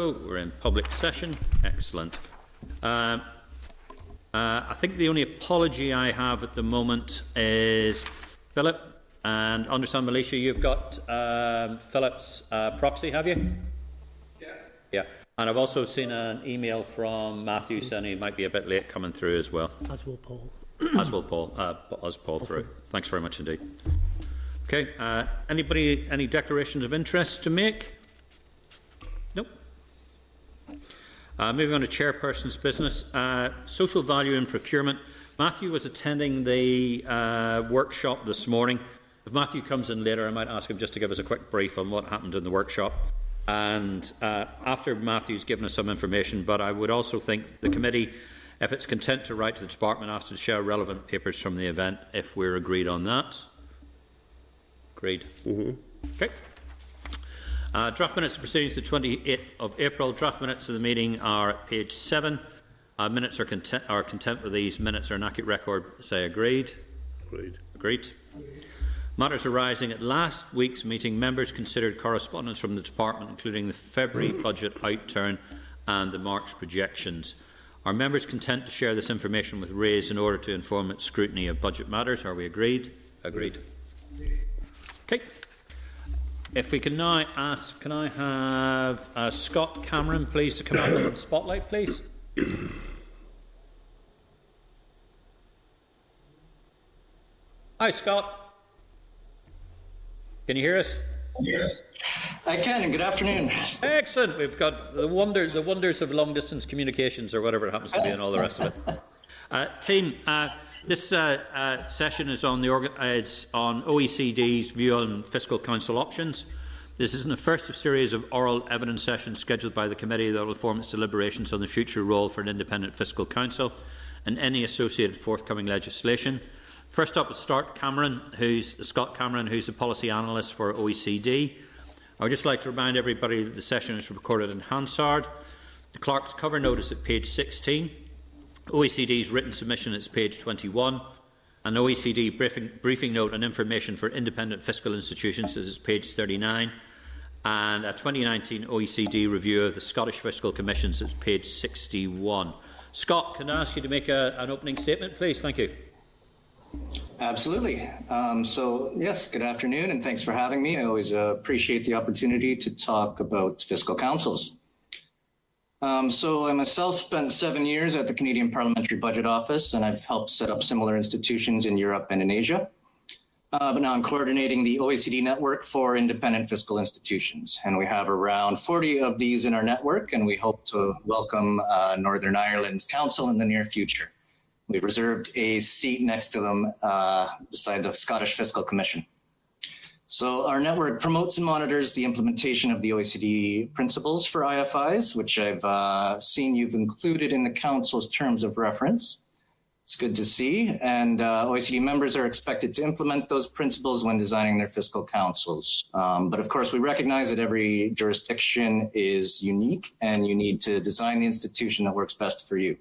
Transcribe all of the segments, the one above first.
Oh, we're in public session. Excellent. Um, uh, I think the only apology I have at the moment is Philip. And understand, Maolíosa, you've got um, Philip's uh, proxy, have you? Yeah. Yeah. And I've also seen an email from Matthew saying he might be a bit late coming through as well. As will Paul. as will Paul. Uh, as Paul through. Thanks very much indeed. Okay. Uh, anybody, any declarations of interest to make? Nope. Uh, moving on to chairperson's business. Uh, social value in procurement. Matthew was attending the uh, workshop this morning. If Matthew comes in later, I might ask him just to give us a quick brief on what happened in the workshop. And uh, after Matthew's given us some information, but I would also think the committee, if it's content to write to the department, asked to share relevant papers from the event if we're agreed on that. Agreed. Mm-hmm. Okay. Uh, draft minutes of proceedings the 28th of April. Draft minutes of the meeting are at page 7. Uh, minutes are content, are content with these minutes are an accurate record. Say agreed. Agreed. Agreed. Matters arising at last week's meeting, members considered correspondence from the Department, including the February budget outturn and the March projections. Are members content to share this information with RAISE in order to inform its scrutiny of budget matters? Are we agreed? Agreed. Okay. If we can now ask, can I have uh, Scott Cameron, please, to come up in the spotlight, please? Hi, Scott. Can you hear us? Yes. I can, and good afternoon. Excellent. We've got the wonder, the wonders of long distance communications, or whatever it happens to be, and all the rest of it. Uh, team, uh, this uh, uh session is on the uh, it's on OECD's view on fiscal council options. This is the first of a series of oral evidence sessions scheduled by the committee that will form its deliberations on the future role for an independent fiscal council and any associated forthcoming legislation. First up, let's start Cameron, who's Scott Cameron, who's the policy analyst for OECD. I would just like to remind everybody that the session is recorded in Hansard. The clerk's cover notice at page 16, OECD's written submission is page 21, an OECD briefing, briefing note on information for independent fiscal institutions is page 39, and a 2019 OECD review of the Scottish Fiscal Commissions is page 61. Scott, can I ask you to make a, an opening statement, please? Thank you. Absolutely. Um, so, yes, good afternoon, and thanks for having me. I always uh, appreciate the opportunity to talk about fiscal councils. Um, so, I myself spent seven years at the Canadian Parliamentary Budget Office, and I've helped set up similar institutions in Europe and in Asia. Uh, but now I'm coordinating the OECD network for independent fiscal institutions. And we have around 40 of these in our network, and we hope to welcome uh, Northern Ireland's Council in the near future. We've reserved a seat next to them uh, beside the Scottish Fiscal Commission. So our network promotes and monitors the implementation of the OECD principles for IFIs, which I've uh, seen you've included in the Council's terms of reference. It's good to see. And uh, OECD members are expected to implement those principles when designing their fiscal councils. Um, but of course, we recognize that every jurisdiction is unique and you need to design the institution that works best for you.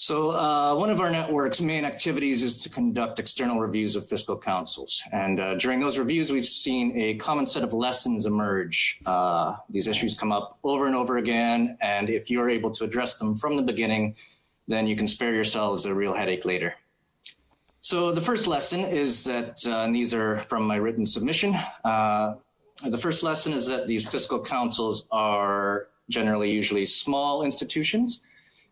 So uh, one of our network's main activities is to conduct external reviews of fiscal councils. And uh, during those reviews, we've seen a common set of lessons emerge. Uh, these issues come up over and over again. And if you're able to address them from the beginning, then you can spare yourselves a real headache later. So the first lesson is that, uh, and these are from my written submission, uh, the first lesson is that these fiscal councils are generally usually small institutions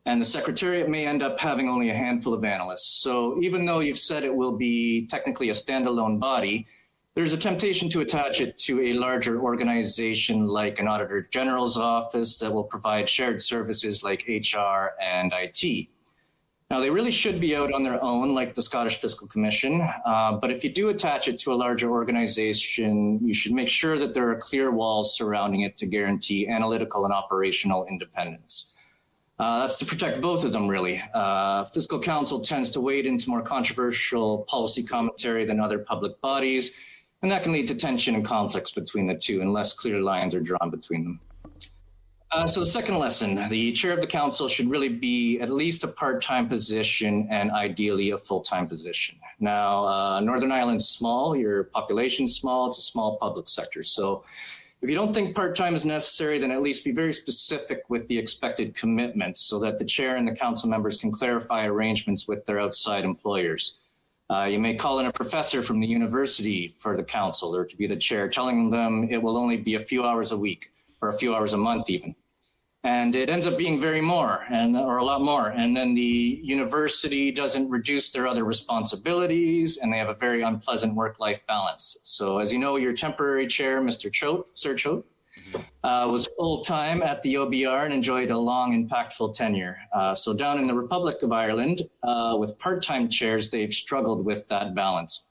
and the Secretariat may end up having only a handful of analysts. So even though you've said it will be technically a standalone body, there's a temptation to attach it to a larger organization like an Auditor General's office that will provide shared services like HR and IT. Now, they really should be out on their own, like the Scottish Fiscal Commission. Uh, but if you do attach it to a larger organization, you should make sure that there are clear walls surrounding it to guarantee analytical and operational independence. Uh, that's to protect both of them, really. Uh, fiscal council tends to wade into more controversial policy commentary than other public bodies, and that can lead to tension and conflicts between the two unless clear lines are drawn between them. Uh, so, the second lesson the chair of the council should really be at least a part time position and ideally a full time position. Now, uh, Northern Ireland's small, your population's small, it's a small public sector. So, If you don't think part-time is necessary, then at least be very specific with the expected commitments so that the chair and the council members can clarify arrangements with their outside employers. Uh, you may call in a professor from the university for the council or to be the chair, telling them it will only be a few hours a week or a few hours a month even and it ends up being very more and or a lot more. And then the university doesn't reduce their other responsibilities and they have a very unpleasant work-life balance. So as you know your temporary chair mr Chote sir Chote uh, was full-time at the obr and enjoyed a long impactful tenure. Uh, so down in the republic of ireland uh, with part-time chairs they've struggled with that balance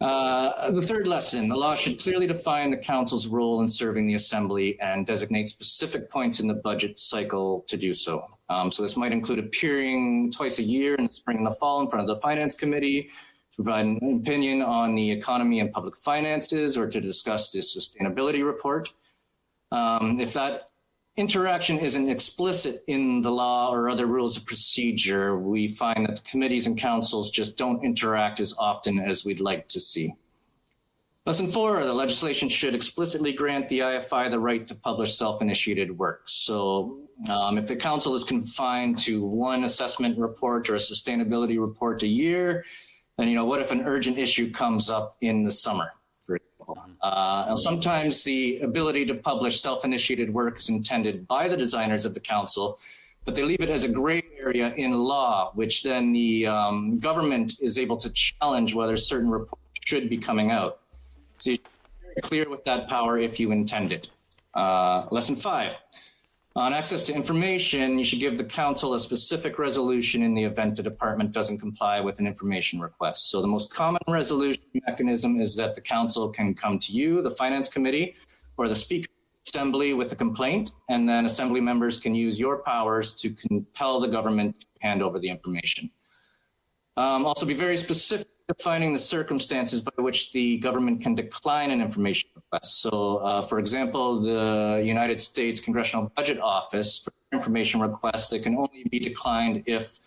uh, the third lesson, the law should clearly define the council's role in serving the assembly and designate specific points in the budget cycle to do so. Um, so this might include appearing twice a year in the spring and the fall in front of the finance committee to provide an opinion on the economy and public finances or to discuss the sustainability report. Um, if that interaction isn't explicit in the law or other rules of procedure, we find that the committees and councils just don't interact as often as we'd like to see. Lesson four, the legislation should explicitly grant the IFI the right to publish self-initiated work. So um, if the council is confined to one assessment report or a sustainability report a year, then, you know, what if an urgent issue comes up in the summer? Uh, sometimes the ability to publish self-initiated work is intended by the designers of the council, but they leave it as a gray area in law, which then the um, government is able to challenge whether certain reports should be coming out. So you're clear with that power if you intend it. Uh, lesson five. On access to information, you should give the council a specific resolution in the event the department doesn't comply with an information request. So the most common resolution mechanism is that the council can come to you, the finance committee, or the speaker assembly with a complaint, and then assembly members can use your powers to compel the government to hand over the information. Um, also be very specific defining the circumstances by which the government can decline an information request. So, uh, for example, the United States Congressional Budget Office for information requests that can only be declined if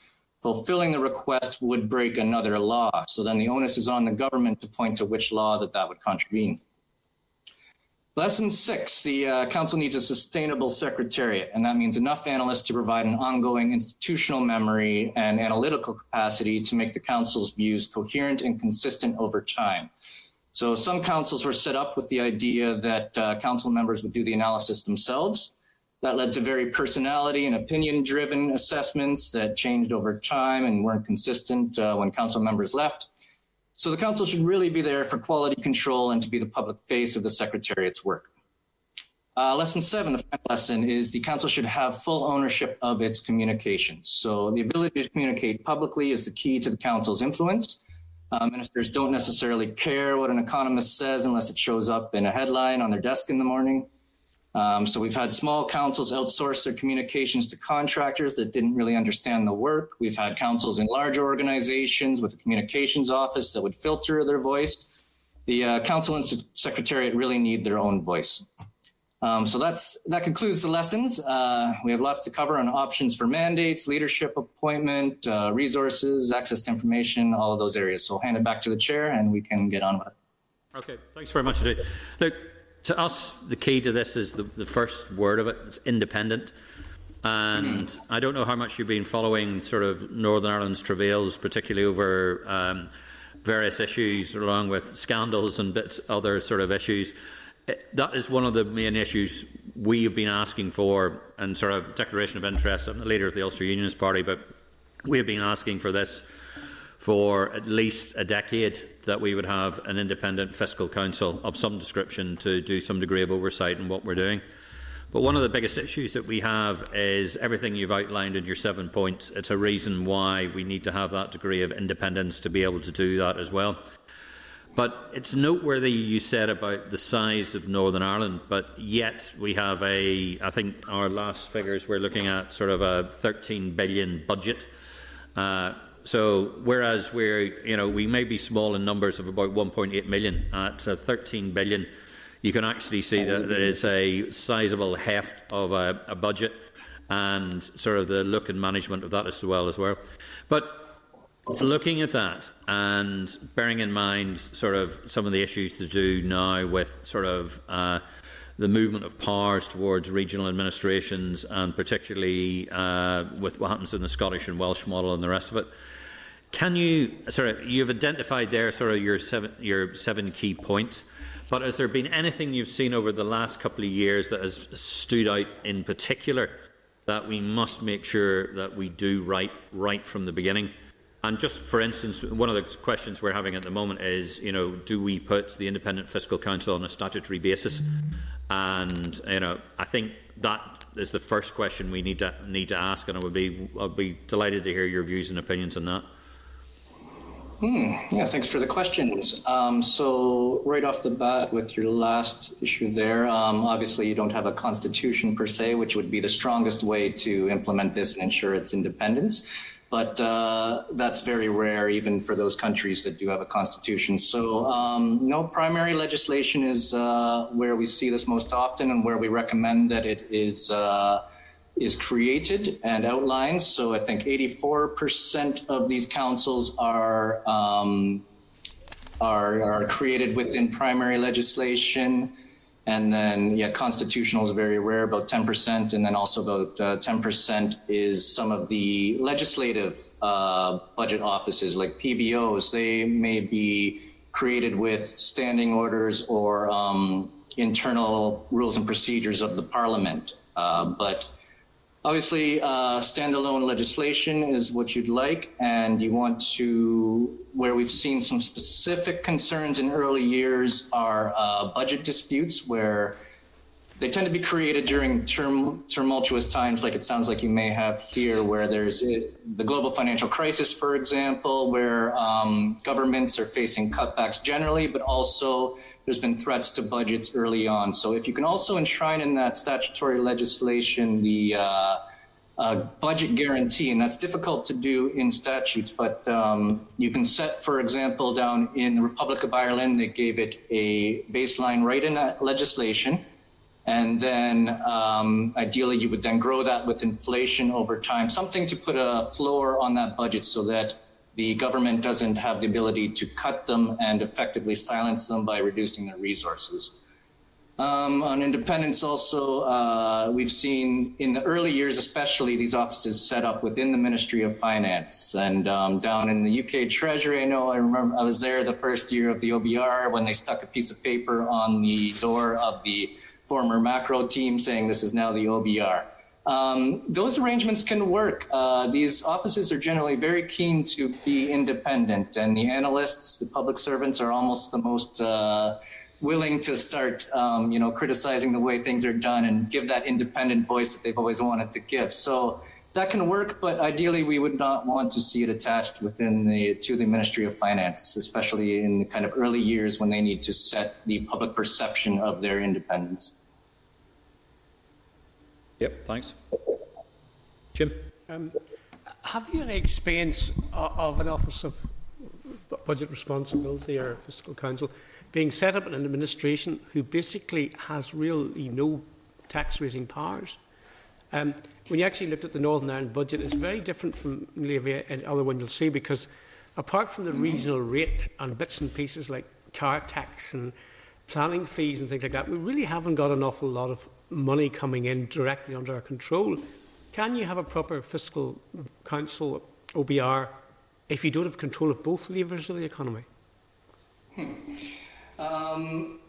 fulfilling the request would break another law. So then the onus is on the government to point to which law that that would contravene. Lesson six, the uh, council needs a sustainable secretariat, and that means enough analysts to provide an ongoing institutional memory and analytical capacity to make the council's views coherent and consistent over time. So some councils were set up with the idea that uh, council members would do the analysis themselves. That led to very personality and opinion driven assessments that changed over time and weren't consistent uh, when council members left. So the council should really be there for quality control and to be the public face of the secretariat's work. Uh, lesson seven, the final lesson is the council should have full ownership of its communications. So the ability to communicate publicly is the key to the council's influence. Uh, ministers don't necessarily care what an economist says unless it shows up in a headline on their desk in the morning. Um, so we've had small councils outsource their communications to contractors that didn't really understand the work. We've had councils in large organizations with a communications office that would filter their voice. The uh, council and secretariat really need their own voice. Um, so that's that concludes the lessons. Uh, we have lots to cover on options for mandates, leadership appointment, uh, resources, access to information, all of those areas. So I'll hand it back to the chair and we can get on with it. Okay, thanks very much indeed. Look, to us, the key to this is the, the first word of it. It's independent. And I don't know how much you've been following sort of Northern Ireland's travails, particularly over um, various issues, along with scandals and bits other sort of issues. that is one of the main issues we have been asking for, and sort of declaration of interest. I'm the leader of the Ulster Unionist Party, but we have been asking for this for at least a decade that we would have an independent fiscal council of some description to do some degree of oversight in what we're doing. But one of the biggest issues that we have is everything you've outlined in your seven points. It's a reason why we need to have that degree of independence to be able to do that as well. But it's noteworthy you said about the size of Northern Ireland, but yet we have a, I think our last figures we're looking at sort of a 13 billion budget. Uh, so whereas we're, you know, we may be small in numbers of about 1.8 million at uh, 13 billion, you can actually see that there is a sizable heft of a, a budget and sort of the look and management of that as well as well. But looking at that and bearing in mind sort of some of the issues to do now with sort of uh, the movement of powers towards regional administrations, and particularly uh, with what happens in the Scottish and Welsh model and the rest of it. Can you, sorry, you've identified there sort of your seven, your seven key points, but has there been anything you've seen over the last couple of years that has stood out in particular that we must make sure that we do right right from the beginning? And just for instance, one of the questions we're having at the moment is, you know, do we put the Independent Fiscal Council on a statutory basis? And you know, I think that is the first question we need to need to ask, and I would be I'd be delighted to hear your views and opinions on that. Hmm. Yeah, thanks for the questions. Um, so, right off the bat, with your last issue there, um, obviously you don't have a constitution per se, which would be the strongest way to implement this and ensure its independence. But uh, that's very rare, even for those countries that do have a constitution. So, um, no, primary legislation is uh, where we see this most often and where we recommend that it is. Uh, is created and outlined. So I think 84% of these councils are, um, are, are created within primary legislation. And then, yeah, constitutional is very rare, about 10%. And then also about uh, 10% is some of the legislative uh, budget offices like PBOs. They may be created with standing orders or um, internal rules and procedures of the parliament. Uh, but Obviously, uh, standalone legislation is what you'd like, and you want to, where we've seen some specific concerns in early years are uh, budget disputes where they tend to be created during term, tumultuous times, like it sounds like you may have here, where there's it, the global financial crisis, for example, where um, governments are facing cutbacks generally, but also there's been threats to budgets early on. So if you can also enshrine in that statutory legislation the uh, uh, budget guarantee, and that's difficult to do in statutes, but um, you can set, for example, down in the Republic of Ireland, they gave it a baseline right in legislation and then um, ideally, you would then grow that with inflation over time, something to put a floor on that budget so that the government doesn't have the ability to cut them and effectively silence them by reducing their resources. Um, on independence, also, uh, we've seen in the early years, especially, these offices set up within the Ministry of Finance. And um, down in the UK Treasury, I know I remember I was there the first year of the OBR when they stuck a piece of paper on the door of the former macro team saying this is now the OBR. Um, those arrangements can work. Uh, these offices are generally very keen to be independent, and the analysts, the public servants, are almost the most uh, willing to start, um, you know, criticizing the way things are done and give that independent voice that they've always wanted to give. So that can work, but ideally we would not want to see it attached within the to the Ministry of Finance, especially in the kind of early years when they need to set the public perception of their independence. Yep, thanks. Jim? Um, have you any experience of, of an Office of Budget Responsibility or Fiscal Council being set up in an administration who basically has really no tax-raising powers? Um, when you actually looked at the Northern Ireland budget, it's very different from nearly any other one you'll see because apart from the regional rate and bits and pieces like car tax and planning fees and things like that, we really haven't got an awful lot of money coming in directly under our control. Can you have a proper fiscal council, OBR, if you don't have control of both levers of the economy? Hmm. Um,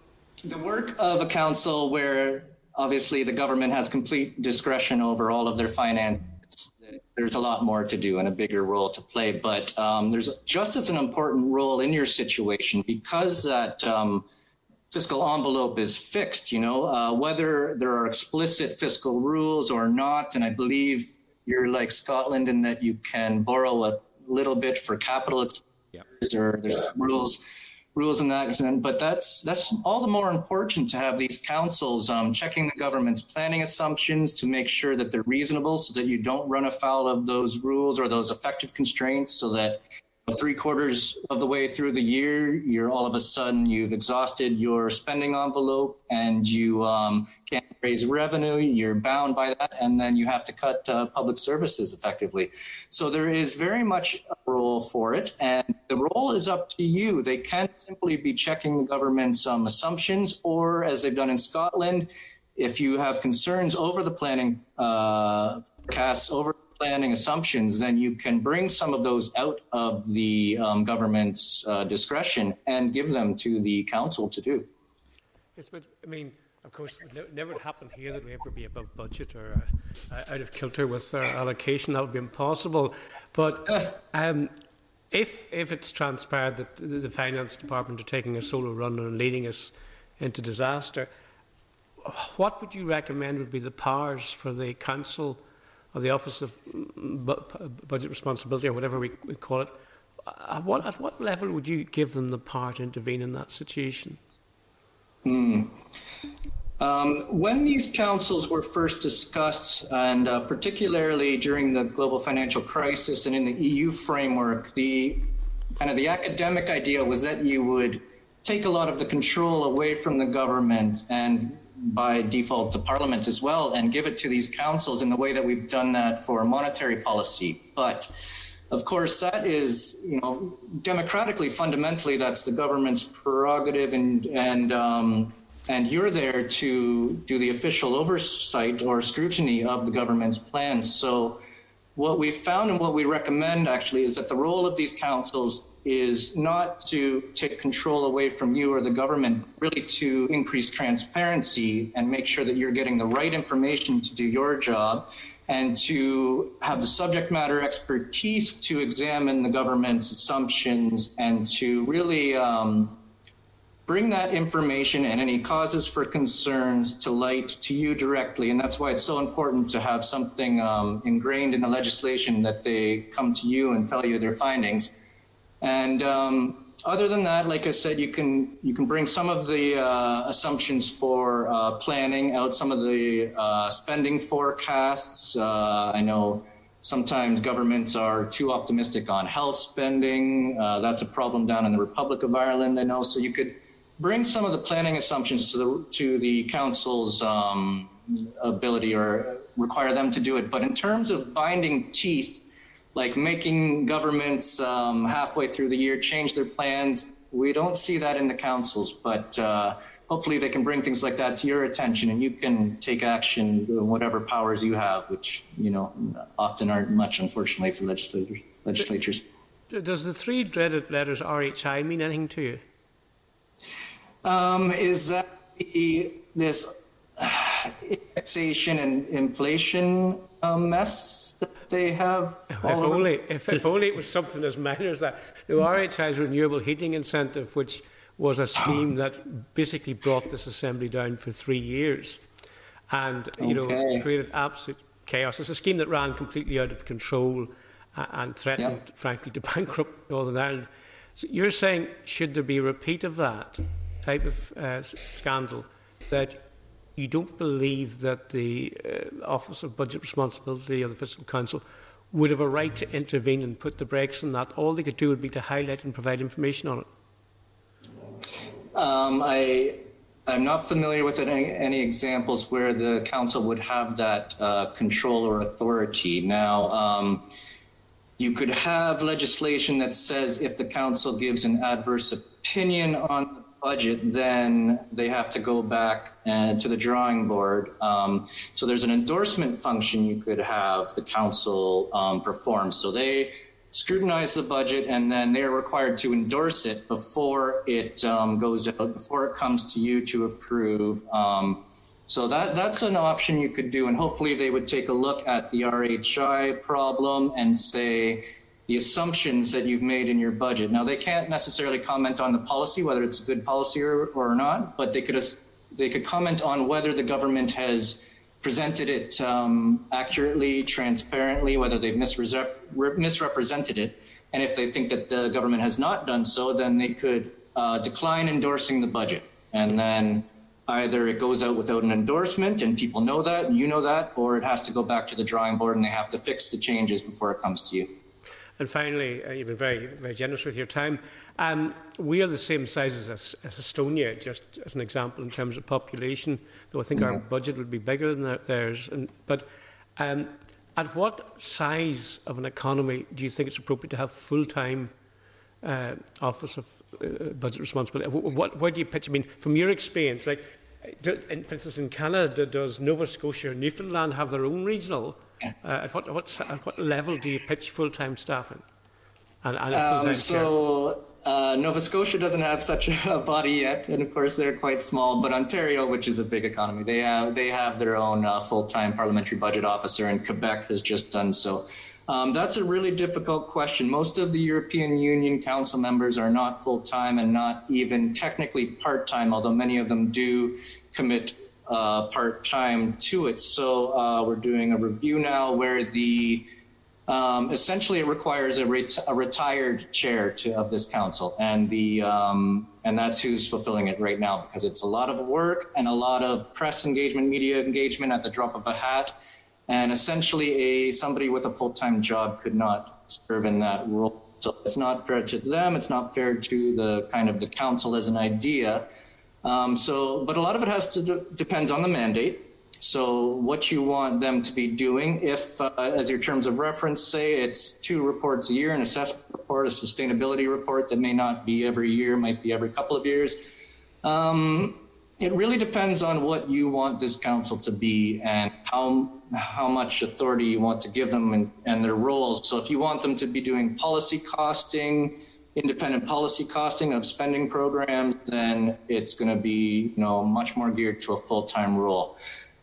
the work of a council where obviously the government has complete discretion over all of their finances. There's a lot more to do and a bigger role to play, but um, there's just as an important role in your situation because that um, fiscal envelope is fixed, you know, uh, whether there are explicit fiscal rules or not. And I believe you're like Scotland in that you can borrow a little bit for capital yep. or there's yeah. rules rules in that but that's that's all the more important to have these councils um, checking the government's planning assumptions to make sure that they're reasonable so that you don't run afoul of those rules or those effective constraints so that three quarters of the way through the year you're all of a sudden you've exhausted your spending envelope and you um, can't raise revenue you're bound by that and then you have to cut uh, public services effectively so there is very much a role for it, and the role is up to you. They can't simply be checking the government's um, assumptions, or as they've done in Scotland, if you have concerns over the planning uh, forecasts, over planning assumptions, then you can bring some of those out of the um, government's uh, discretion and give them to the council to do. Yes, but I mean, of course, it would never happen here that we ever be above budget or uh, out of kilter with our allocation. That would be impossible. But um, if if it's transpired that the, the finance department are taking a solo run and leading us into disaster, what would you recommend would be the powers for the council or the Office of Budget Responsibility or whatever we, we call it? At what, at what level would you give them the power to intervene in that situation? Hmm. Um, when these councils were first discussed, and uh, particularly during the global financial crisis and in the EU framework, the kind of the academic idea was that you would take a lot of the control away from the government and by default to parliament as well and give it to these councils in the way that we've done that for monetary policy. But of course, that is, you know, democratically, fundamentally, that's the government's prerogative and, and, um, and you're there to do the official oversight or scrutiny of the government's plans. So, what we found and what we recommend actually is that the role of these councils is not to take control away from you or the government, really to increase transparency and make sure that you're getting the right information to do your job and to have the subject matter expertise to examine the government's assumptions and to really um, bring that information and any causes for concerns to light to you directly. And that's why it's so important to have something um, ingrained in the legislation that they come to you and tell you their findings. And um, other than that, like I said, you can you can bring some of the uh, assumptions for uh, planning out, some of the uh, spending forecasts. Uh, I know sometimes governments are too optimistic on health spending. Uh, that's a problem down in the Republic of Ireland. I know, so you could bring some of the planning assumptions to the to the council's um, ability or require them to do it. But in terms of binding teeth, like making governments um, halfway through the year change their plans, we don't see that in the councils. But uh, hopefully, they can bring things like that to your attention, and you can take action, whatever powers you have, which you know often aren't much, unfortunately, for legislators. Legislatures. Does the three dreaded letters RHI mean anything to you? Um, is that the, this indexation and inflation um, mess that they have? If only, if, if, only it was something as minor as that. The RHI's renewable heating incentive, which was a scheme that basically brought this assembly down for three years, and you okay. know created absolute chaos. It's a scheme that ran completely out of control uh, and threatened, frankly, to bankrupt Northern Ireland. So you're saying, should there be a repeat of that? type of uh, scandal that you don't believe that the uh, Office of Budget Responsibility or the Fiscal Council would have a right to intervene and put the brakes on that. All they could do would be to highlight and provide information on it. Um, I, I'm not familiar with any, any, examples where the council would have that uh, control or authority. Now, um, you could have legislation that says if the council gives an adverse opinion on budget, then they have to go back uh, to the drawing board. Um, so there's an endorsement function you could have the council um, perform. So they scrutinize the budget and then they're required to endorse it before it um, goes out, before it comes to you to approve. Um, so that that's an option you could do, and hopefully they would take a look at the RHI problem and say the assumptions that you've made in your budget. Now, they can't necessarily comment on the policy, whether it's a good policy or, or not, but they could they could comment on whether the government has presented it um, accurately, transparently, whether they've misrepresented it. And if they think that the government has not done so, then they could uh, decline endorsing the budget. And then either it goes out without an endorsement and people know that and you know that, or it has to go back to the drawing board and they have to fix the changes before it comes to you. And finally, uh, you've been very, very generous with your time. Um, we are the same size as, as Estonia, just as an example in terms of population, though I think mm-hmm. our budget would be bigger than theirs. And, but um, at what size of an economy do you think it's appropriate to have full-time uh, Office of uh, Budget Responsibility? What, what, where do you pitch? I mean, from your experience, like, do, in, for instance, in Canada, does Nova Scotia or Newfoundland have their own regional Uh, at, what, what, at what level do you pitch full-time staffing? And, and um, so uh, Nova Scotia doesn't have such a body yet, and of course they're quite small. But Ontario, which is a big economy, they have they have their own uh, full-time parliamentary budget officer, and Quebec has just done so. Um, that's a really difficult question. Most of the European Union Council members are not full time and not even technically part time, although many of them do commit uh, part time to it. So uh, we're doing a review now where the um, essentially it requires a, ret- a retired chair to, of this council, and the um, and that's who's fulfilling it right now because it's a lot of work and a lot of press engagement, media engagement at the drop of a hat and essentially, a somebody with a full time job could not serve in that role. So it's not fair to them. It's not fair to the kind of the council as an idea. Um, so, but a lot of it has to do, depends on the mandate. So, what you want them to be doing, if, uh, as your terms of reference say, it's two reports a year, an assessment report, a sustainability report that may not be every year, might be every couple of years. Um, it really depends on what you want this council to be and how how much authority you want to give them and, and their roles. So if you want them to be doing policy costing, independent policy costing of spending programs, then it's going to be you know much more geared to a full time role.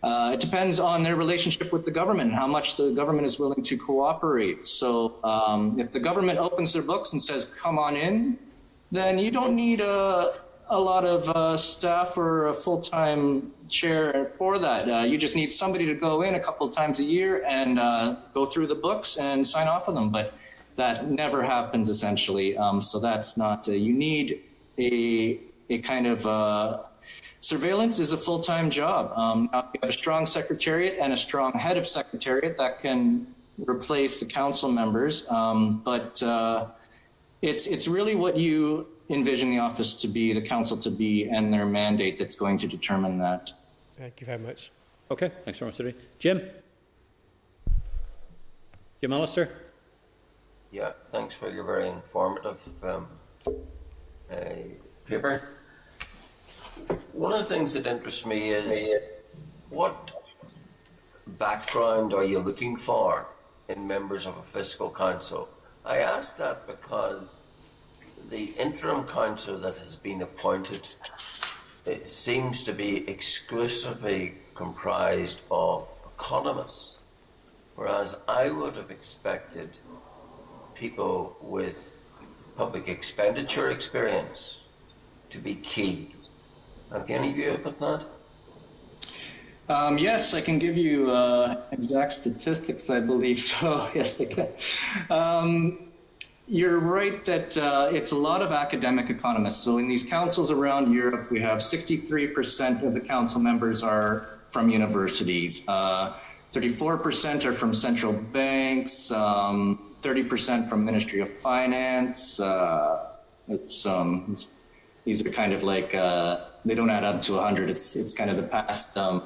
Uh, it depends on their relationship with the government, how much the government is willing to cooperate. So um, if the government opens their books and says, "Come on in," then you don't need a a lot of uh, staff or a full-time chair for that. Uh, you just need somebody to go in a couple of times a year and uh, go through the books and sign off on them. But that never happens essentially. Um, so that's not. Uh, you need a a kind of uh, surveillance is a full-time job. Um, you have a strong secretariat and a strong head of secretariat that can replace the council members. Um, but uh, it's it's really what you envision the office to be, the council to be, and their mandate that's going to determine that. Thank you very much. Okay, thanks very much, Today. Jim? Jim Allister? Yeah, thanks for your very informative um, uh, paper. One of the things that interests me is what background are you looking for in members of a fiscal council? I ask that because the interim council that has been appointed it seems to be exclusively comprised of economists, whereas I would have expected people with public expenditure experience to be key. Have you any view about that? Um, yes, I can give you uh, exact statistics, I believe. So, yes, I can. Um, you're right that uh, it's a lot of academic economists. So in these councils around Europe, we have 63% of the council members are from universities. Uh, 34% are from central banks. Um, 30% from Ministry of Finance. Uh, it's, um, it's, these are kind of like uh, they don't add up to 100. It's it's kind of the past um,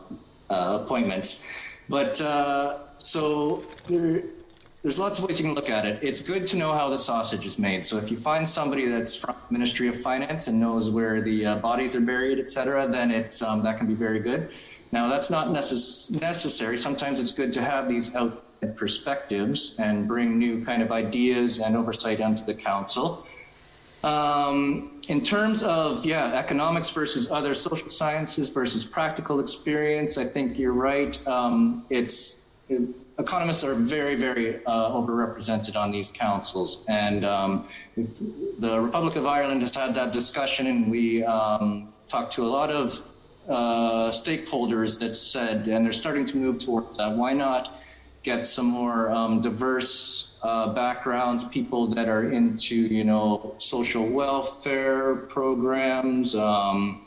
uh, appointments, but uh, so there there's lots of ways you can look at it. It's good to know how the sausage is made. So if you find somebody that's from Ministry of Finance and knows where the uh, bodies are buried, et cetera, then it's um, that can be very good. Now that's not necess- necessary. Sometimes it's good to have these outside perspectives and bring new kind of ideas and oversight onto the council. Um, in terms of yeah, economics versus other social sciences versus practical experience, I think you're right. Um, it's it, economists are very, very uh, overrepresented on these councils. And um, the Republic of Ireland has had that discussion, and we um, talked to a lot of uh, stakeholders that said, and they're starting to move towards that. Why not get some more um, diverse uh, backgrounds, people that are into, you know, social welfare programs? Um,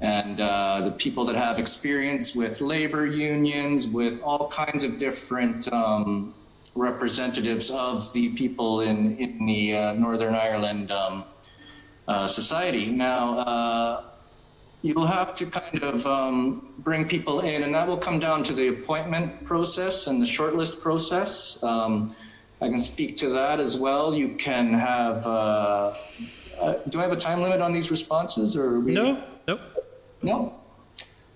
and uh, the people that have experience with labor unions, with all kinds of different um, representatives of the people in, in the uh, Northern Ireland um, uh, society. Now, uh, you'll have to kind of um, bring people in, and that will come down to the appointment process and the shortlist process. Um, I can speak to that as well. You can have. Uh, uh, do I have a time limit on these responses, or we... No, no. No.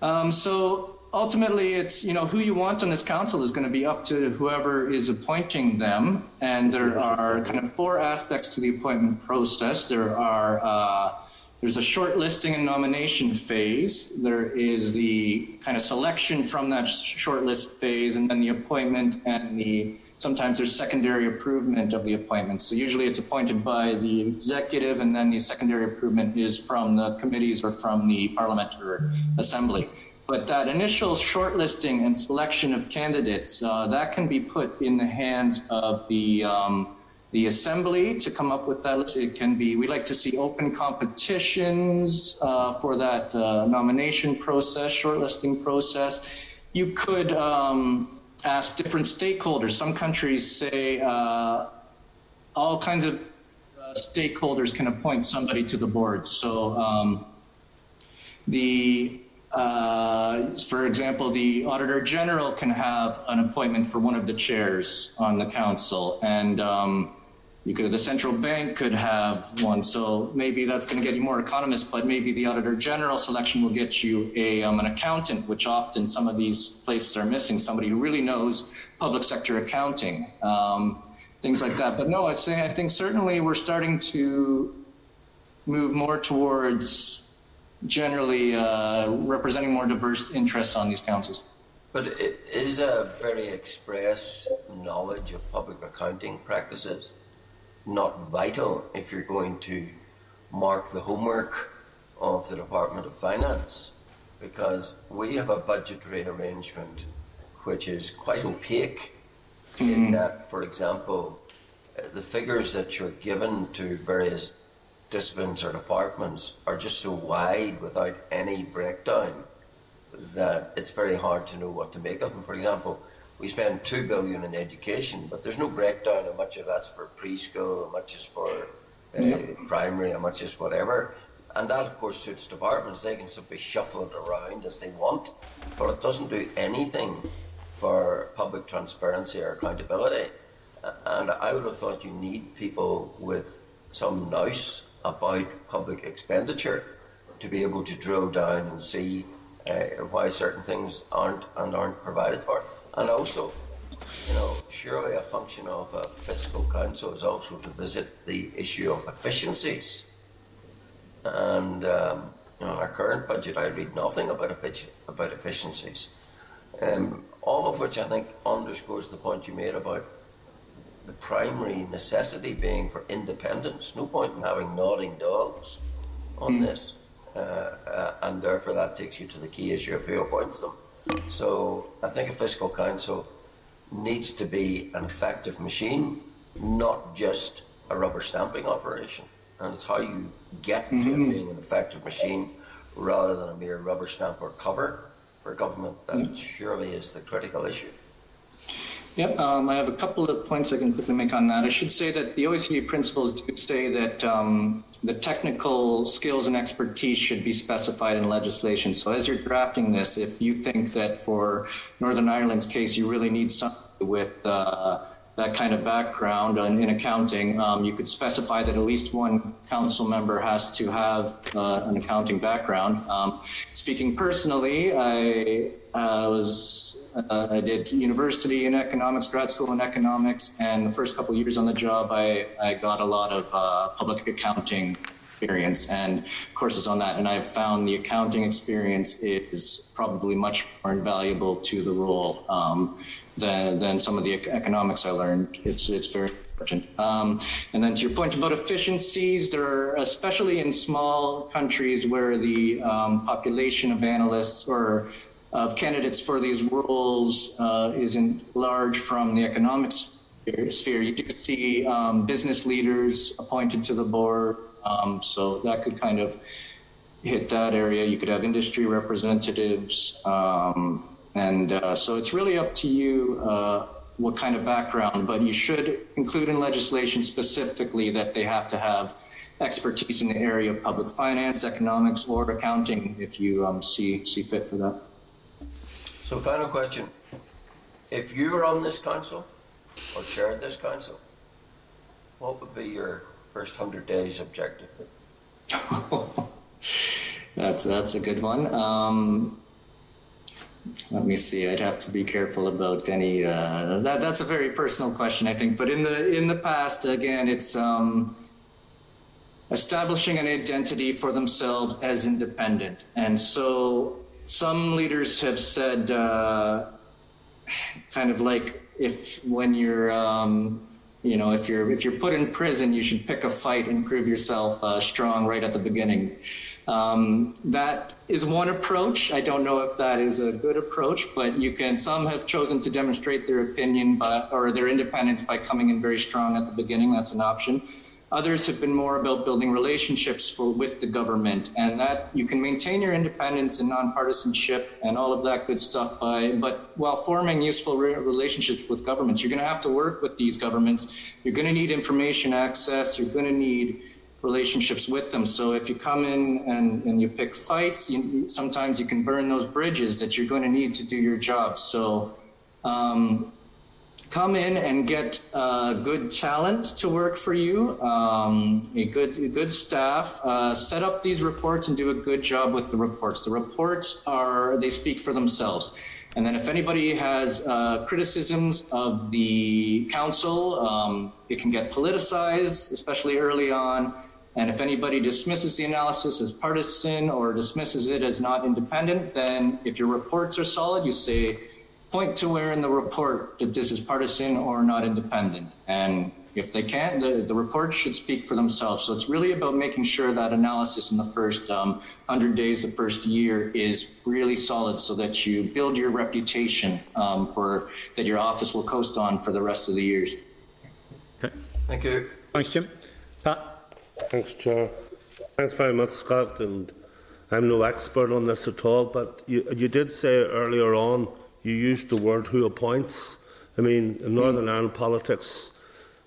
Um, so ultimately, it's you know who you want on this council is going to be up to whoever is appointing them, and there are kind of four aspects to the appointment process. There are uh, there's a shortlisting and nomination phase. There is the kind of selection from that shortlist phase, and then the appointment and the sometimes there's secondary approval of the appointment. So usually it's appointed by the executive, and then the secondary approval is from the committees or from the parliament or assembly. But that initial shortlisting and selection of candidates, uh, that can be put in the hands of the um, the assembly to come up with that list. It can be, we like to see open competitions uh, for that uh, nomination process, shortlisting process. You could um, ask different stakeholders. Some countries say uh, all kinds of uh, stakeholders can appoint somebody to the board. So um, the uh, for example, the Auditor General can have an appointment for one of the chairs on the council, and um, you could the central bank could have one. So maybe that's going to get you more economists but maybe the auditor general selection will get you a um, an accountant which often some of these places are missing. Somebody who really knows public sector accounting um, things like that. But no i'd say i think certainly we're starting to move more towards generally uh, representing more diverse interests on these councils. But it is a very express knowledge of public accounting practices not vital if you're going to mark the homework of the Department of Finance because we have a budgetary arrangement which is quite opaque mm-hmm. in that, for example, the figures that you're given to various disciplines or departments are just so wide without any breakdown that it's very hard to know what to make of them. For example, we spend two billion in education, but there's no breakdown how much of that's for preschool, how much is for uh, yep. primary, how much is whatever. And that, of course, suits departments. They can simply shuffle it around as they want, but it doesn't do anything for public transparency or accountability. And I would have thought you need people with some nous about public expenditure to be able to drill down and see uh, why certain things aren't and aren't provided for. And also, you know, surely a function of a fiscal council is also to visit the issue of efficiencies. And um, you know, our current budget, I read nothing about about efficiencies. Um, all of which I think underscores the point you made about the primary necessity being for independence. No point in having nodding dogs on mm. this. Uh, uh, and therefore, that takes you to the key issue of who appoints them. So I think a fiscal council needs to be an effective machine, not just a rubber stamping operation. And it's how you get mm-hmm. to being an effective machine rather than a mere rubber stamp or cover for government that mm-hmm. surely is the critical issue. Yep, um, I have a couple of points I can quickly make on that. I should say that the OECD principles do say that um, the technical skills and expertise should be specified in legislation. So as you're drafting this, if you think that for Northern Ireland's case, you really need something with uh, that kind of background in, in accounting, um, you could specify that at least one council member has to have uh, an accounting background. Um, speaking personally, I uh, was uh, I did university in economics, grad school in economics, and the first couple years on the job, I, I got a lot of uh, public accounting experience and courses on that. And I've found the accounting experience is probably much more invaluable to the role um, than, than some of the economics I learned. It's, it's very important. Um, and then to your point about efficiencies, there are, especially in small countries where the um, population of analysts or of candidates for these roles uh, isn't large from the economic sphere. You do see um, business leaders appointed to the board, um, so that could kind of hit that area. You could have industry representatives, um, and uh, so it's really up to you uh, what kind of background. But you should include in legislation specifically that they have to have expertise in the area of public finance, economics, or accounting if you um, see, see fit for that. So, final question. If you were on this council or chaired this council, what would be your first 100 days objective? that's, that's a good one. Um, let me see. I'd have to be careful about any. Uh, that, that's a very personal question, I think. But in the in the past, again, it's um, establishing an identity for themselves as independent. And so some leaders have said, uh, kind of like if when you're um, you know if you're if you're put in prison you should pick a fight and prove yourself uh, strong right at the beginning um, that is one approach. I don't know if that is a good approach, but you can. Some have chosen to demonstrate their opinion by, or their independence by coming in very strong at the beginning. That's an option. Others have been more about building relationships for, with the government, and that you can maintain your independence and nonpartisanship and all of that good stuff by, but while forming useful re- relationships with governments, you're going to have to work with these governments. You're going to need information access. You're going to need relationships with them. So if you come in and, and you pick fights, you, sometimes you can burn those bridges that you're going to need to do your job. So um, come in and get uh, good talent to work for you, um, a good a good staff. Uh, set up these reports and do a good job with the reports. The reports are they speak for themselves. And then if anybody has uh, criticisms of the council, um, it can get politicized, especially early on. And if anybody dismisses the analysis as partisan or dismisses it as not independent, then if your reports are solid, you say, point to where in the report that this is partisan or not independent. And if they can't, the, the report should speak for themselves. So it's really about making sure that analysis in the first um, 100 days, the first year is really solid so that you build your reputation um, for that your office will coast on for the rest of the years. Okay. Thank you. Thanks, Jim. Thanks, Chair. Thanks very much, Scott. And I'm no expert on this at all, but you, you did say earlier on you used the word "who appoints." I mean, in Northern Ireland politics,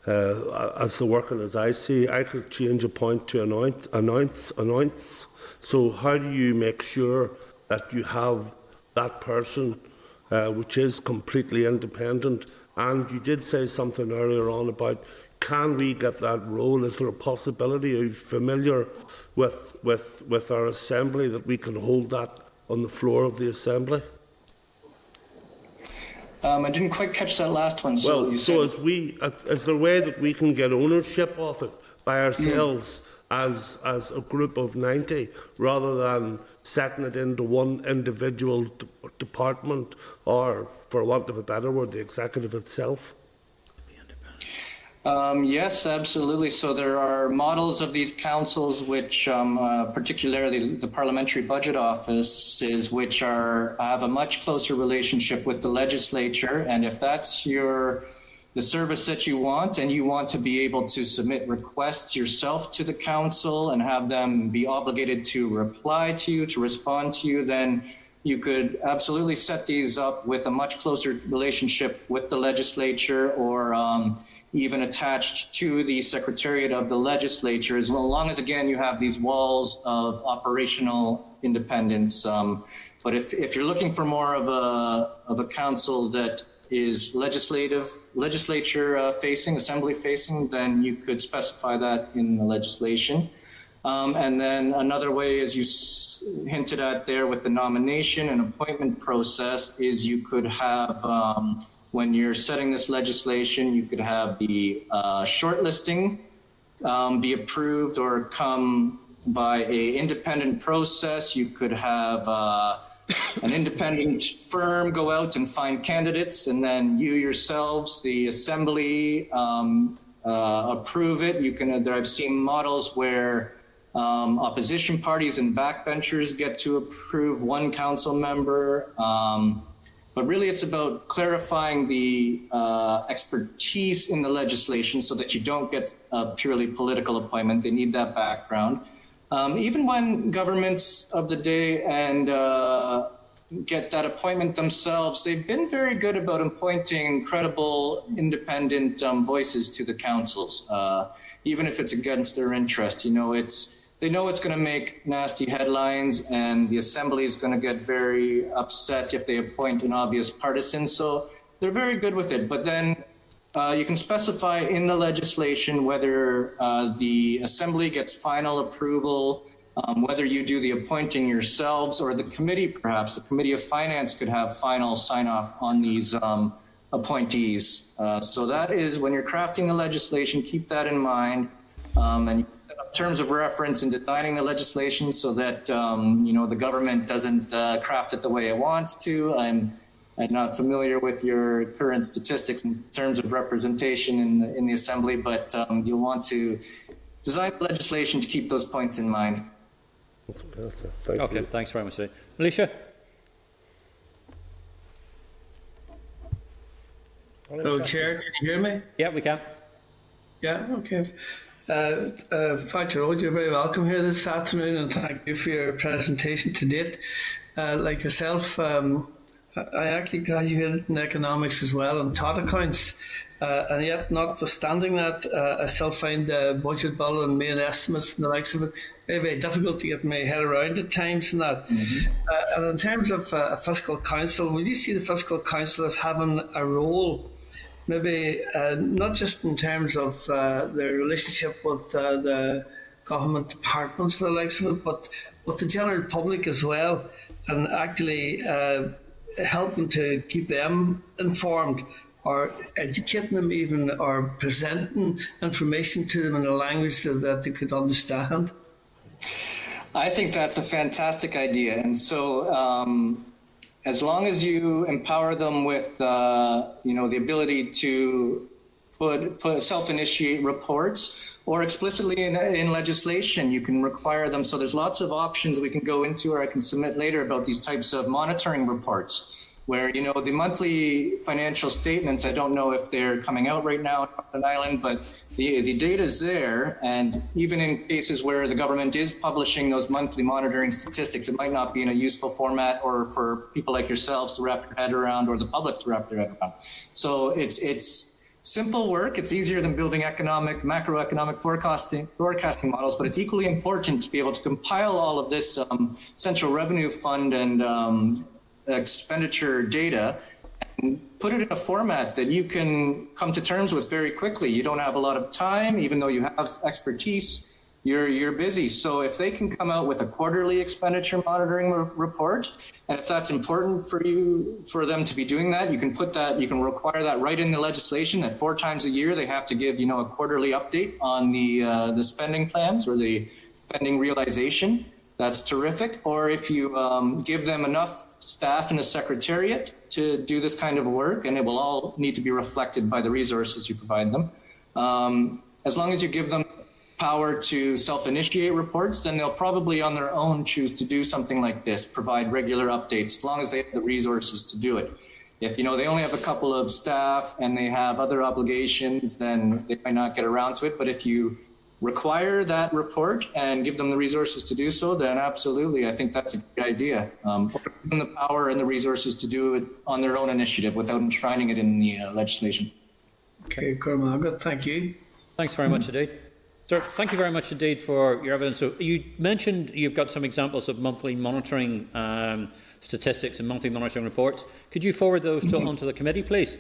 uh, as the working as I see, I could change a point to anoint, announce, announce. So, how do you make sure that you have that person, uh, which is completely independent? And you did say something earlier on about can we get that role? Is there a possibility? Are you familiar with, with, with our assembly that we can hold that on the floor of the assembly? Um, I didn't quite catch that last one. So well, so as we, uh, is there a way that we can get ownership of it by ourselves mm. as as a group of ninety, rather than setting it into one individual d- department, or, for want of a better word, the executive itself? Um, yes, absolutely. So there are models of these councils, which um, uh, particularly the Parliamentary Budget Offices, which are have a much closer relationship with the legislature. And if that's your the service that you want, and you want to be able to submit requests yourself to the council and have them be obligated to reply to you, to respond to you, then you could absolutely set these up with a much closer relationship with the legislature or um, even attached to the secretariat of the legislature, as long as, again, you have these walls of operational independence. Um, but if, if you're looking for more of a, of a council that is legislative, legislature uh, facing, assembly facing, then you could specify that in the legislation. Um, and then another way, as you s- hinted at there with the nomination and appointment process, is you could have, um, when you're setting this legislation, you could have the uh, shortlisting um, be approved or come by a independent process. You could have uh, an independent firm go out and find candidates, and then you yourselves, the assembly, um, uh, approve it. You can. I've seen models where um, opposition parties and backbenchers get to approve one council member. Um, but really, it's about clarifying the uh, expertise in the legislation so that you don't get a purely political appointment. They need that background. Um, even when governments of the day and uh, get that appointment themselves, they've been very good about appointing credible, independent um, voices to the councils, uh, even if it's against their interest. You know, it's they know it's going to make nasty headlines, and the assembly is going to get very upset if they appoint an obvious partisan. So they're very good with it. But then uh, you can specify in the legislation whether uh, the assembly gets final approval um, whether you do the appointing yourselves or the committee, perhaps the committee of finance could have final sign off on these um, appointees. Uh, so that is when you're crafting the legislation, keep that in mind. Um, and terms of reference in designing the legislation so that um, you know the government doesn't uh, craft it the way it wants to. I'm I'm not familiar with your current statistics in terms of representation in the, in the assembly, but um, you'll want to design legislation to keep those points in mind. Thank Okay, you. thanks very much, Dave. Maolíosa? Hello, Chair. Can you hear me? Yeah, we can. Yeah, okay. Uh, uh, Factor Road, you're very welcome here this afternoon, and thank you for your presentation to date. Uh, like yourself, um, I actually graduated in economics as well and taught accounts, uh, and yet, notwithstanding that, uh, I still find the budget bill and main estimates and the likes of it very, very difficult to get my head around at times. And that, mm-hmm. uh, and in terms of uh, a fiscal council, will you see the fiscal council as having a role? Maybe uh, not just in terms of uh, their relationship with the government departments, the likes of it, but with the general public as well, and actually helping to keep them informed or educating them even or presenting information to them in a language that they could understand? I think that's a fantastic idea. And so, um, as long as you empower them with, uh, you know, the ability to put, put self-initiate reports or explicitly in, in legislation, you can require them. So there's lots of options we can go into or I can submit later about these types of monitoring reports where you know the monthly financial statements i don't know if they're coming out right now on an island but the, the data is there. And even in cases where the government is publishing those monthly monitoring statistics it might not be in a useful format or for people like yourselves to wrap your head around or the public to wrap their head around. So it's it's simple work. It's easier than building economic macroeconomic forecasting forecasting models but it's equally important to be able to compile all of this um, central revenue fund and um, expenditure data and put it in a format that you can come to terms with very quickly. You don't have a lot of time, even though you have expertise. You're you're busy. So if they can come out with a quarterly expenditure monitoring re- report, and if that's important for you for them to be doing that, you can put that you can require that right in the legislation that four times a year they have to give you know a quarterly update on the uh, the spending plans or the spending realization that's terrific. Or if you um, give them enough staff and a secretariat to do this kind of work, and it will all need to be reflected by the resources you provide them. Um, as long as you give them power to self-initiate reports, then they'll probably on their own choose to do something like this, provide regular updates, as long as they have the resources to do it. If you know they only have a couple of staff and they have other obligations, then they might not get around to it. But if you require that report and give them the resources to do so, then absolutely, I think that's a good idea. Um, give them the power and the resources to do it on their own initiative without enshrining it in the uh, legislation. Okay, Cormac, thank you. Thanks very much indeed. Sir, thank you very much indeed for your evidence. So you mentioned you've got some examples of monthly monitoring um, statistics and monthly monitoring reports. Could you forward those to, mm-hmm. onto the committee, please?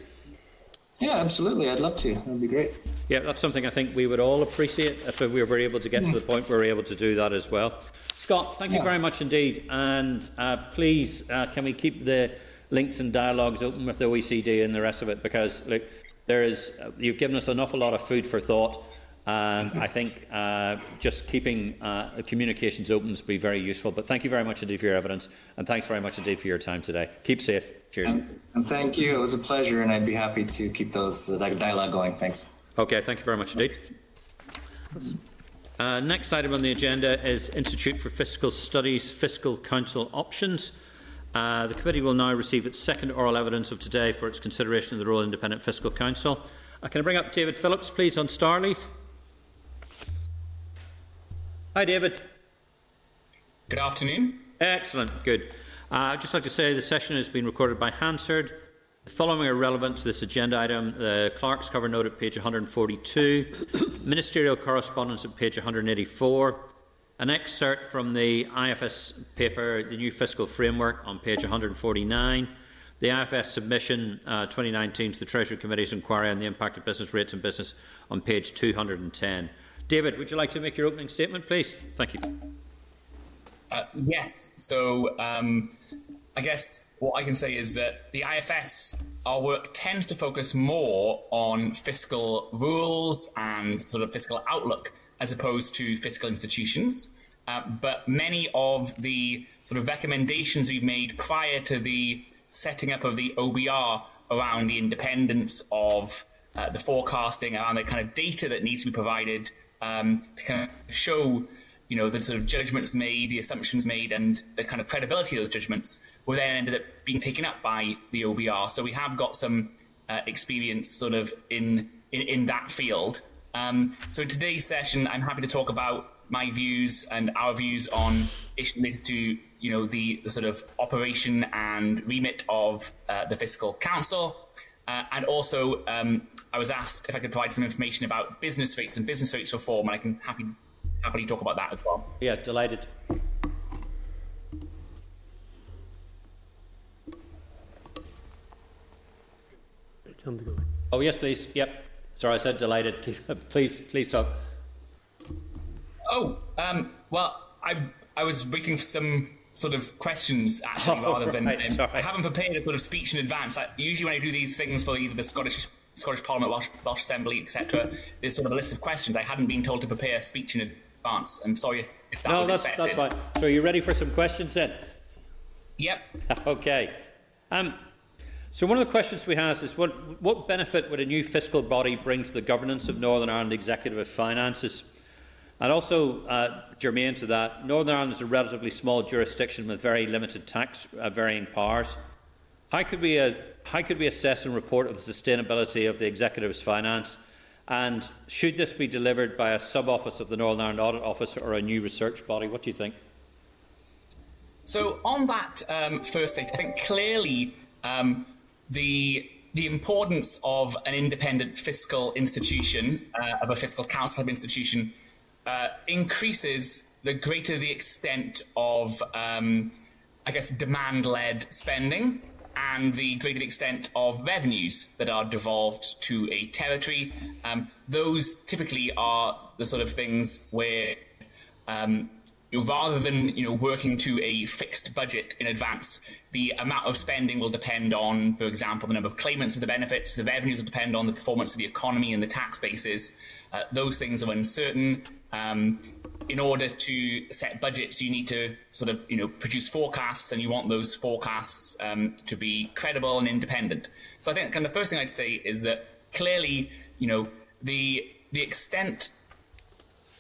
Yeah, absolutely. I'd love to. That would be great. Yeah, that's something I think we would all appreciate if we were able to get to the point where we're able to do that as well. Scott, thank you very much indeed. And uh, please, uh, can we keep the links and dialogues open with the OECD and the rest of it? Because look, there is, uh, you've given us an awful lot of food for thought. And I think uh, just keeping uh, communications open will be very useful. But thank you very much indeed for your evidence, and thanks very much indeed for your time today. Keep safe. Cheers. And, and thank you. It was a pleasure, and I'd be happy to keep those uh, dialogue going. Thanks. Okay. Thank you very much indeed. Uh, next item on the agenda is Institute for Fiscal Studies Fiscal Council options. Uh, the committee will now receive its second oral evidence of today for its consideration of the Royal Independent Fiscal Council. Uh, can I bring up David Phillips, please, on Starleaf? Hi, David. Good afternoon. Excellent. Good. Uh, I'd just like to say the session has been recorded by Hansard. The following are relevant to this agenda item. The clerk's cover note at page 142, ministerial correspondence at page 184, an excerpt from the IFS paper, the new fiscal framework, on page 149, the IFS submission uh, 2019 to the Treasury Committee's inquiry on the impact of business rates and business on page 210. David, would you like to make your opening statement, please? Thank you. Uh, yes. So um, I guess what I can say is that the IFS, our work tends to focus more on fiscal rules and sort of fiscal outlook as opposed to fiscal institutions. Uh, but many of the sort of recommendations we've made prior to the setting up of the OBR around the independence of uh, the forecasting, around the kind of data that needs to be provided um, to kind of show you know, the sort of judgments made, the assumptions made, and the kind of credibility of those judgments were then ended up being taken up by the OBR. So we have got some uh, experience sort of in, in, in that field. Um, so in today's session, I'm happy to talk about my views and our views on issues related to, you know, the, the sort of operation and remit of uh, the Fiscal Council. Uh, and also, um, I was asked if I could provide some information about business rates and business rates reform, and I can happy happily talk about that as well. Yeah, delighted. Oh yes, please. Yep. Sorry, I said delighted. please, please talk. Oh, um, well, I I was waiting for some sort of questions actually, oh, rather than. Right, um, I haven't prepared a sort of speech in advance. I, usually, when I do these things for either the Scottish Scottish Parliament, Welsh, Welsh Assembly, etc., there's sort of a list of questions. I hadn't been told to prepare a speech in advance. I'm sorry if, if that no, was that's, expected. that's fine. So, are you ready for some questions then? Yep. okay. Um, so, one of the questions we have is what, what benefit would a new fiscal body bring to the governance of Northern Ireland executive of finances? And also, uh, germane to that, Northern Ireland is a relatively small jurisdiction with very limited tax uh, varying powers. How could, we, uh, how could we assess and report on the sustainability of the executive's finance and should this be delivered by a sub office of the Northern Ireland Audit Office or a new research body? What do you think? So, on that um, first date, I think clearly um, the the importance of an independent fiscal institution, uh, of a fiscal council type institution, uh, increases the greater the extent of, um, I guess, demand led spending and the greater extent of revenues that are devolved to a territory. Um, those typically are the sort of things where um, rather than you know working to a fixed budget in advance, the amount of spending will depend on, for example, the number of claimants of the benefits. The revenues will depend on the performance of the economy and the tax bases. Uh, those things are uncertain. Um, in order to set budgets, you need to sort of you know produce forecasts, and you want those forecasts um, to be credible and independent. So I think kind of the first thing I'd say is that clearly, you know, the the extent,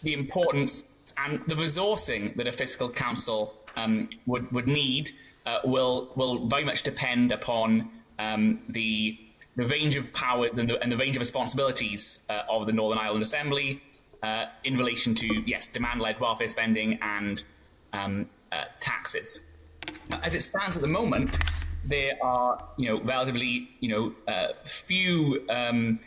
the importance, and the resourcing that a fiscal council um, would would need uh, will will very much depend upon um, the the range of powers and the, and the range of responsibilities uh, of the Northern Ireland Assembly, uh, in relation to, yes, demand-led welfare spending and um, uh, taxes. As it stands at the moment, there are, you know, relatively, you know, uh, few um,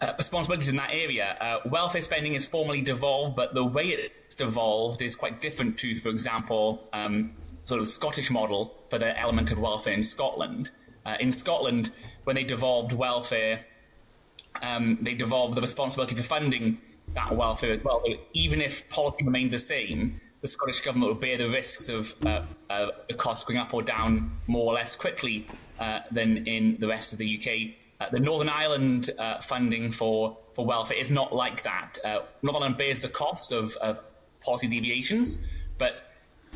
uh, responsibilities in that area. Uh, welfare spending is formally devolved, but the way it's devolved is quite different to, for example, um, sort of Scottish model for the element of welfare in Scotland. Uh, in Scotland, when they devolved welfare, um, they devolved the responsibility for funding that welfare as well. even if policy remained the same, the Scottish Government would bear the risks of uh, uh, the cost going up or down more or less quickly uh, than in the rest of the UK. Uh, the Northern Ireland uh, funding for, for welfare is not like that. Uh, Northern Ireland bears the costs of, of policy deviations, but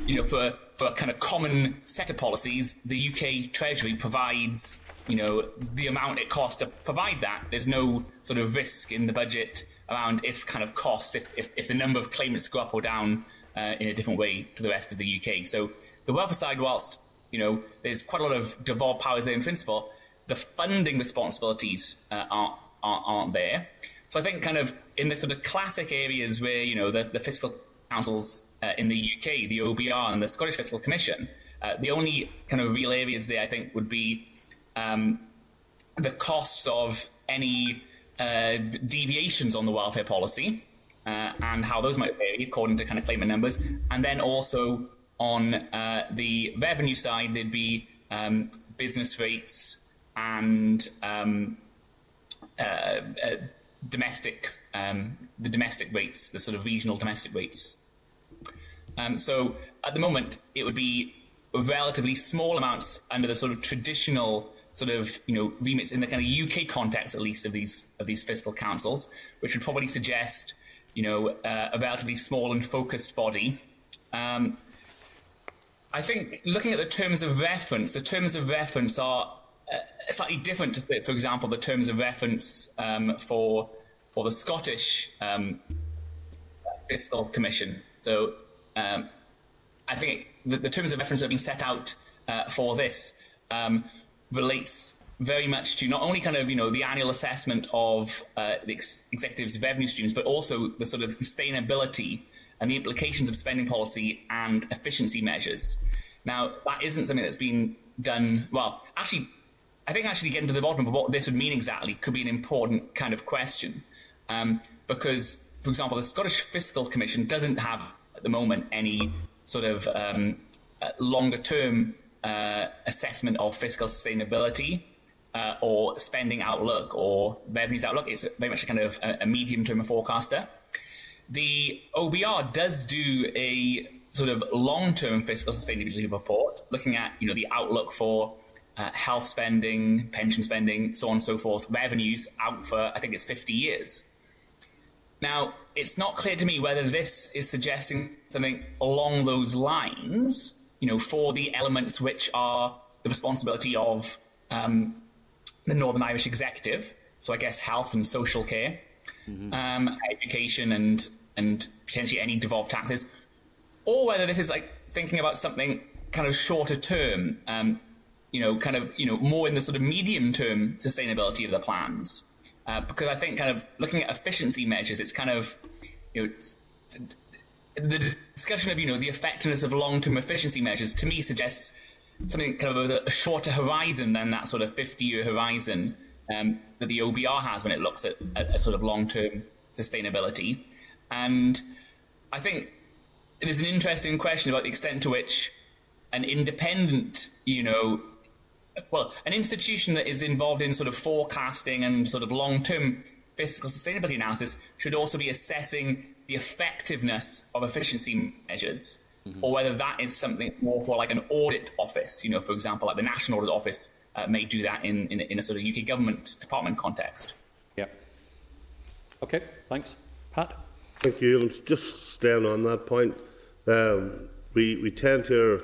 you know, for, for a kind of common set of policies, the UK Treasury provides you know the amount it costs to provide that. There's no sort of risk in the budget around if kind of costs, if, if, if the number of claimants go up or down uh, in a different way to the rest of the UK. So the welfare side, whilst you know there's quite a lot of devolved powers there in principle, the funding responsibilities uh, aren't, aren't, aren't there. So I think kind of in the sort of classic areas where you know the, the fiscal councils uh, in the UK, the OBR and the Scottish Fiscal Commission, Uh, the only kind of real areas there, I think, would be um, the costs of any uh, deviations on the welfare policy uh, and how those might vary according to kind of claimant numbers, and then also on uh, the revenue side, there'd be um, business rates and um, uh, uh, domestic, um, the domestic rates, the sort of regional domestic rates. Um, so at the moment, it would be relatively small amounts under the sort of traditional sort of you know remits in the kind of UK context at least of these of these fiscal councils, which would probably suggest you know uh, a relatively small and focused body. Um, I think looking at the terms of reference, the terms of reference are uh, slightly different to, for example, the terms of reference um, for for the Scottish um, Fiscal Commission. So um, I think the, the, terms of reference that have been set out uh, for this um, relates very much to not only kind of you know the annual assessment of uh, the ex- executive's revenue streams, but also the sort of sustainability and the implications of spending policy and efficiency measures. Now, that isn't something that's been done well. Actually, I think actually getting to the bottom of what this would mean exactly could be an important kind of question, um, because, for example, the Scottish Fiscal Commission doesn't have at the moment any sort of um, uh, longer term uh, assessment of fiscal sustainability uh, or spending outlook or revenues outlook. It's very much a kind of a, a medium term forecaster. The OBR does do a sort of long term fiscal sustainability report looking at you know the outlook for uh, health spending, pension spending, so on and so forth, revenues out for I think it's 50 years. Now, it's not clear to me whether this is suggesting something along those lines you know, for the elements which are the responsibility of um, the Northern Irish Executive. So I guess health and social care, mm-hmm. um, education, and and potentially any devolved taxes, or whether this is like thinking about something kind of shorter term, um, you know, kind of you know more in the sort of medium term sustainability of the plans. Uh, because I think kind of looking at efficiency measures, it's kind of you know the discussion of you know the effectiveness of long-term efficiency measures to me suggests something kind of a, a shorter horizon than that sort of 50-year horizon um, that the OBR has when it looks at, at sort of long-term sustainability. And I think there's an interesting question about the extent to which an independent, you know, well, an institution that is involved in sort of forecasting and sort of long-term fiscal sustainability analysis should also be assessing the effectiveness of efficiency measures, mm-hmm. or whether that is something more for like an audit office. You know, for example, like the National Audit Office uh, may do that in, in, in a sort of UK government department context. Yeah. Okay. Thanks, Pat. Thank you. And just staying on that point, um, we we tend to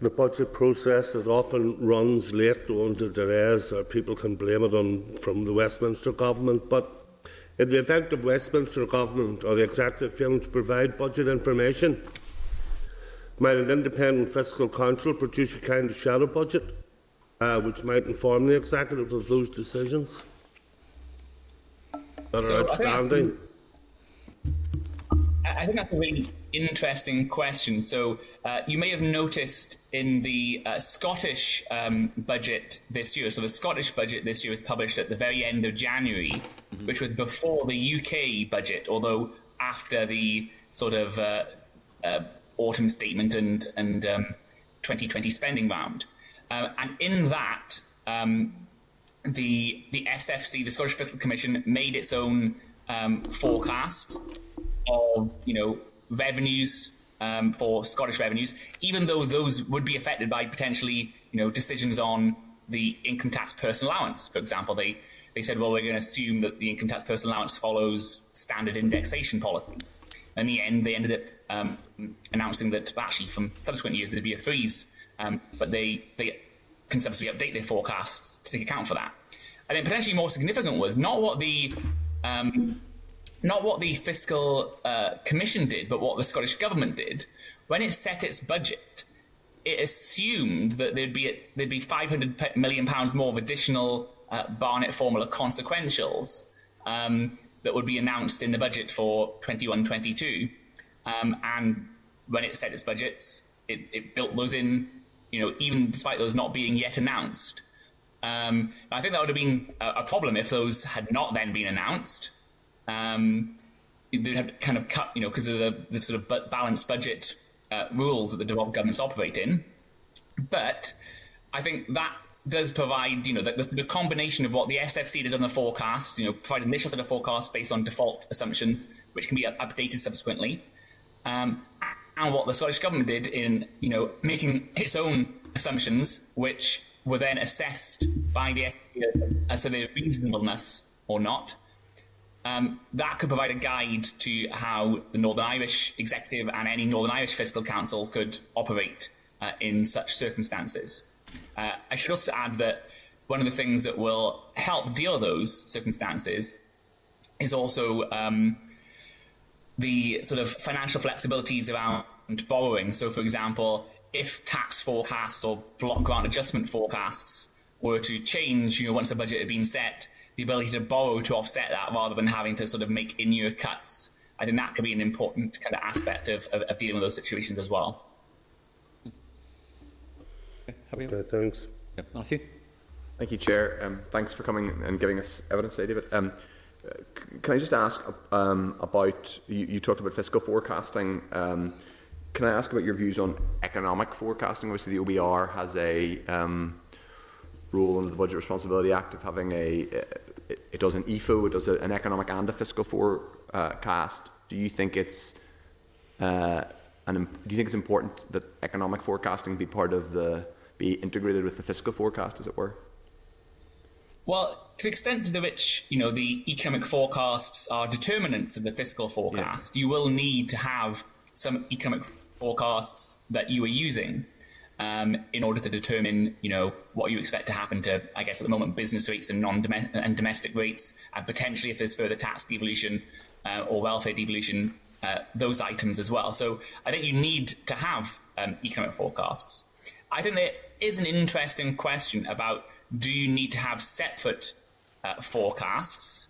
the budget process that often runs late owing to delays, or people can blame it on from the Westminster government, but in the event of Westminster Government or the Executive failing to provide budget information, might an independent fiscal council produce a kind of shadow budget uh, which might inform the Executive of those decisions that so are outstanding? I think that's a really interesting question. So, uh, you may have noticed in the uh, Scottish um, budget this year, so the Scottish budget this year was published at the very end of January, mm-hmm. which was before the UK budget, although after the sort of uh, uh autumn statement and, and um, 2020 spending round. Uh, and in that, um, the, the SFC, the Scottish Fiscal Commission, made its own um, forecasts of you know revenues um, for Scottish revenues, even though those would be affected by potentially you know decisions on the income tax personal allowance. For example, they they said, well, we're going to assume that the income tax personal allowance follows standard indexation policy. In the end, they ended up um, announcing that actually from subsequent years there'd be a freeze, um, but they they can subsequently update their forecasts to take account for that. I think potentially more significant was not what the um, not what the fiscal uh, commission did, but what the Scottish government did. When it set its budget, it assumed that there'd be there'd be 500 million pounds more of additional uh, Barnett formula consequentials um, that would be announced in the budget for 21-22. Um, and when it set its budgets, it, it built those in, you know, even despite those not being yet announced. Um, I think that would have been a, a, problem if those had not then been announced. Um, they'd have kind of cut, you know, because of the, the, sort of balanced budget uh, rules that the devolved governments operate in. But I think that does provide, you know, the, the, combination of what the SFC did on the forecasts, you know, provide initial set of forecasts based on default assumptions, which can be updated subsequently, um, and what the Scottish government did in, you know, making its own assumptions, which were then assessed by the SFC as to their reasonableness or not. Um, that could provide a guide to how the Northern Irish Executive and any Northern Irish Fiscal Council could operate uh, in such circumstances. Uh, I should also add that one of the things that will help deal with those circumstances is also um, the sort of financial flexibilities around borrowing. So, for example, if tax forecasts or block grant adjustment forecasts were to change, you know, once the budget had been set, the ability to borrow to offset that rather than having to sort of make in-year cuts. I think that could be an important kind of aspect of, of, of dealing with those situations as well. Okay, thanks. Yeah, Matthew. Thank you, Chair. Um, thanks for coming and giving us evidence today, David. Um, can I just ask um, about you, you, talked about fiscal forecasting. Um, can I ask about your views on economic forecasting? Obviously, the OBR has a um, rule under the Budget Responsibility Act of having a it, it does an EFO, it does a, an economic and a fiscal forecast. Do you think it's uh, an, do you think it's important that economic forecasting be part of the be integrated with the fiscal forecast, as it were? Well, to the extent to which you know the economic forecasts are determinants of the fiscal forecast, yeah. you will need to have some economic forecasts that you are using um, in order to determine, you know, what you expect to happen to, I guess, at the moment, business rates and non and domestic rates, and potentially if there's further tax devolution uh, or welfare devolution, uh, those items as well. So I think you need to have um, economic forecasts. I think there is an interesting question about do you need to have separate uh, forecasts?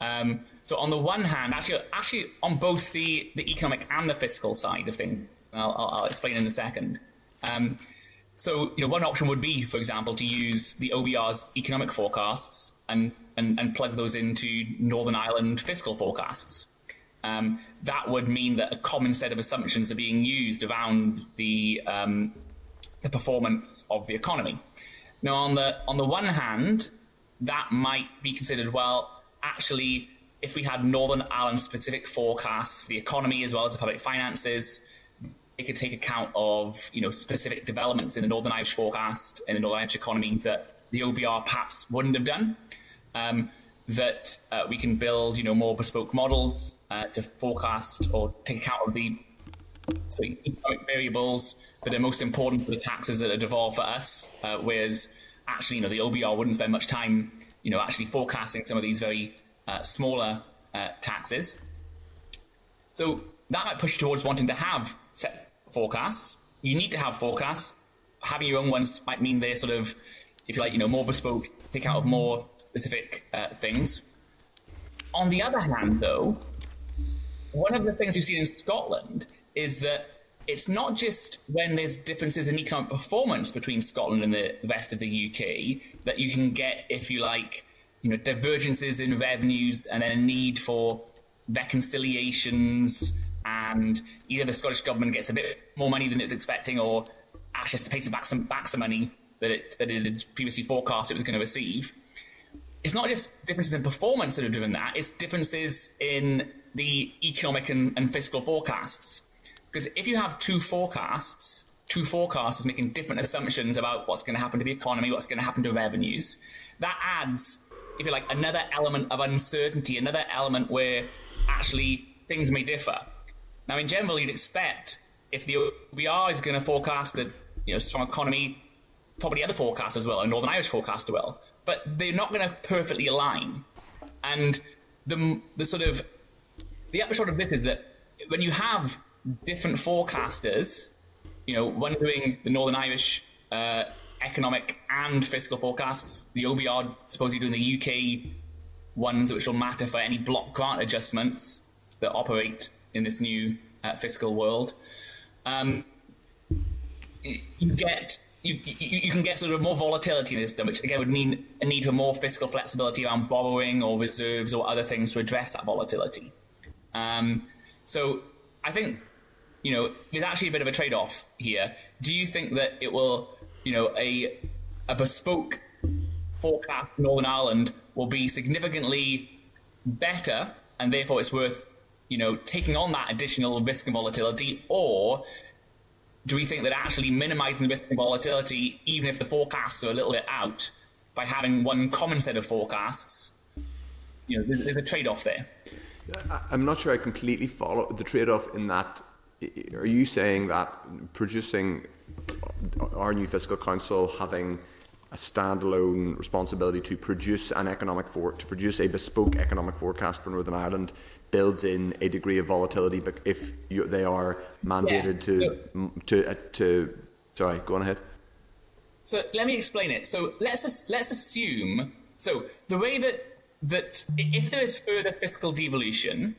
Um, so on the one hand, actually, actually on both the, the economic and the fiscal side of things, I'll, I'll, I'll explain in a second. Um, so, you know, one option would be, for example, to use the OBR's economic forecasts and, and, and plug those into Northern Ireland fiscal forecasts. Um, that would mean that a common set of assumptions are being used around the um, the performance of the economy. Now, on the on the one hand, that might be considered well. Actually, if we had Northern Ireland specific forecasts for the economy as well as the public finances, it could take account of you know specific developments in the Northern Irish forecast and the Northern Irish economy that the OBR perhaps wouldn't have done. Um, that uh, we can build you know more bespoke models uh, to forecast or take account of the economic variables that are most important for the taxes that are devolved for us. Uh, whereas actually, you know, the OBR wouldn't spend much time, you know, actually forecasting some of these very uh, smaller uh, taxes. So that might push towards wanting to have forecasts. You need to have forecasts. Having your own ones might mean they're sort of, if you like, you know, more bespoke, take out of more specific uh, things. On the other hand, though, one of the things you see in Scotland is that it's not just when there's differences in economic performance between Scotland and the rest of the UK that you can get, if you like, you know, divergences in revenues and then a need for reconciliations and either the Scottish government gets a bit more money than it's expecting or actually has to pay some back some back some money that it that it had previously forecast it was going to receive. It's not just differences in performance that have driven that, it's differences in the economic and, and fiscal forecasts. Because if you have two forecasts, two forecasters making different assumptions about what's going to happen to the economy, what's going to happen to revenues, that adds, if you like, another element of uncertainty, another element where actually things may differ. Now, in general, you'd expect if the OBR is going to forecast a you know, strong economy, probably other forecasters will, a Northern Irish forecaster will, but they're not going to perfectly align. And the, the sort of the upshot of this is that when you have different forecasters, you know, one doing the Northern Irish uh, economic and fiscal forecasts, the OBR supposedly doing the UK ones which will matter for any block grant adjustments that operate in this new uh, fiscal world. Um, you get you, you, you, can get sort of more volatility in the system, which again would mean a need for more fiscal flexibility around borrowing or reserves or other things to address that volatility. Um, so I think you know there's actually a bit of a trade-off here. Do you think that it will, you know, a a bespoke forecast for Northern Ireland will be significantly better, and therefore it's worth you know taking on that additional risk and volatility, or do we think that actually minimizing the risk and volatility, even if the forecasts are a little bit out, by having one common set of forecasts, you know, there's, there's a trade-off there. I'm not sure I completely follow the trade-off in that. Are you saying that producing our new fiscal council having a standalone responsibility to produce an economic for to produce a bespoke economic forecast for Northern Ireland builds in a degree of volatility, but if you, they are mandated yes, to so, to uh, to sorry, go on ahead. So let me explain it. So let's let's assume so the way that that if there is further fiscal devolution,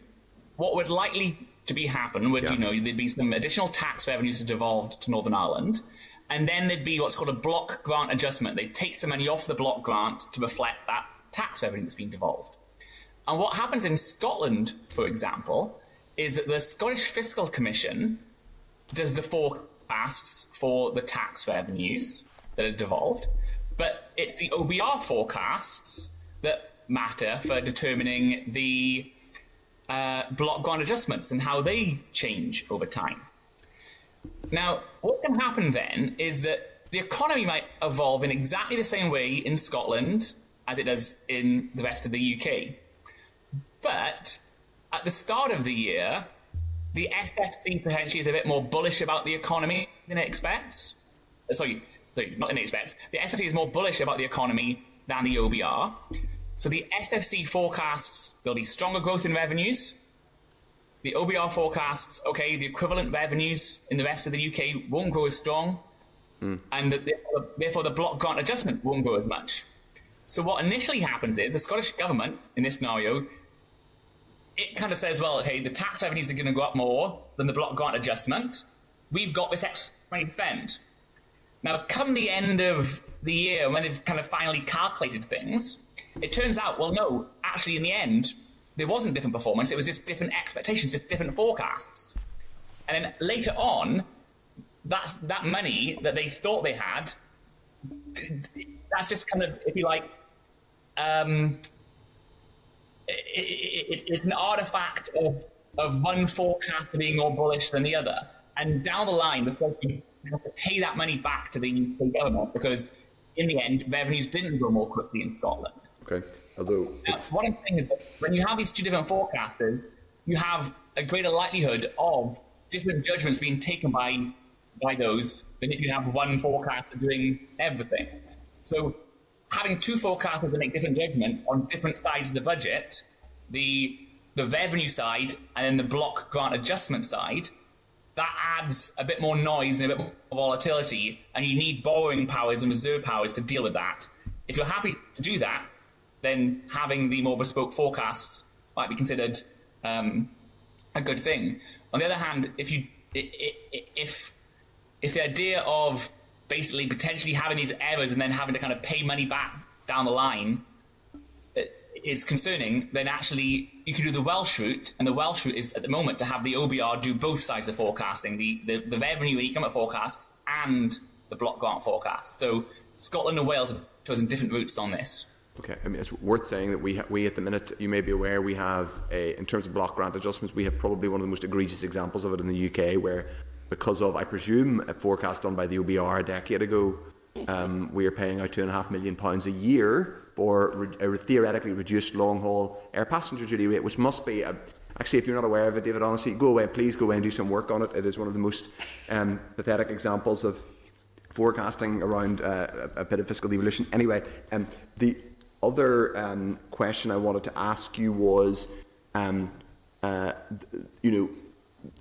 what would likely to be happen would yeah. you know there'd be some additional tax revenues devolved to Northern Ireland, and then there'd be what's called a block grant adjustment. They'd take some money off the block grant to reflect that tax revenue that's been devolved. And what happens in Scotland, for example, is that the Scottish Fiscal Commission does the forecasts for the tax revenues that are devolved, but it's the OBR forecasts that matter for determining the uh, block grant adjustments and how they change over time. Now, what can happen then is that the economy might evolve in exactly the same way in Scotland as it does in the rest of the UK. But at the start of the year, the SFC potentially is a bit more bullish about the economy than it expects. Uh, sorry, sorry not than it expects. The SFC is more bullish about the economy than the OBR. So the SFC forecasts there'll be stronger growth in revenues. The OBR forecasts, okay, the equivalent revenues in the rest of the UK won't grow as strong, mm. and the, therefore the block grant adjustment won't grow as much. So what initially happens is the Scottish government, in this scenario, it kind of says, well, hey, the tax revenues are going to go up more than the block grant adjustment. We've got this extra money to spend. Now, come the end of the year, when they've kind of finally calculated things, it turns out, well, no, actually, in the end, there wasn't different performance. It was just different expectations, just different forecasts. And then later on, that's that money that they thought they had. That's just kind of, if you like, um, it, it, it's an artifact of, of one forecaster being more bullish than the other. And down the line, the Scottish have to pay that money back to the, the government because, in the end, revenues didn't grow more quickly in Scotland. Okay. Although now, what I'm saying is that when you have these two different forecasters, you have a greater likelihood of different judgments being taken by by those than if you have one forecaster doing everything. So having two forecasters that make different judgments on different sides of the budget, the the revenue side and then the block grant adjustment side, that adds a bit more noise and a bit more volatility, and you need borrowing powers and reserve powers to deal with that. If you're happy to do that, then having the more bespoke forecasts might be considered um, a good thing. On the other hand, if you if if the idea of basically potentially having these errors and then having to kind of pay money back down the line uh, is concerning, then actually you can do the Welsh route, and the Welsh route is at the moment to have the OBR do both sides of forecasting, the, the, the revenue and economic forecasts and the block grant forecasts. So Scotland and Wales have chosen different routes on this. Okay, I mean, it's worth saying that we, ha- we at the minute, you may be aware, we have, a, in terms of block grant adjustments, we have probably one of the most egregious examples of it in the UK, where because of, I presume, a forecast done by the OBR a decade ago, um, we are paying out two and a half million pounds a year for a theoretically reduced long haul air passenger duty rate, which must be a, actually, if you're not aware of it, David, honestly, go away, please go away and do some work on it. It is one of the most um, pathetic examples of forecasting around uh, a, a bit of fiscal devolution. Anyway, um, the other um, question I wanted to ask you was, um, uh, you know,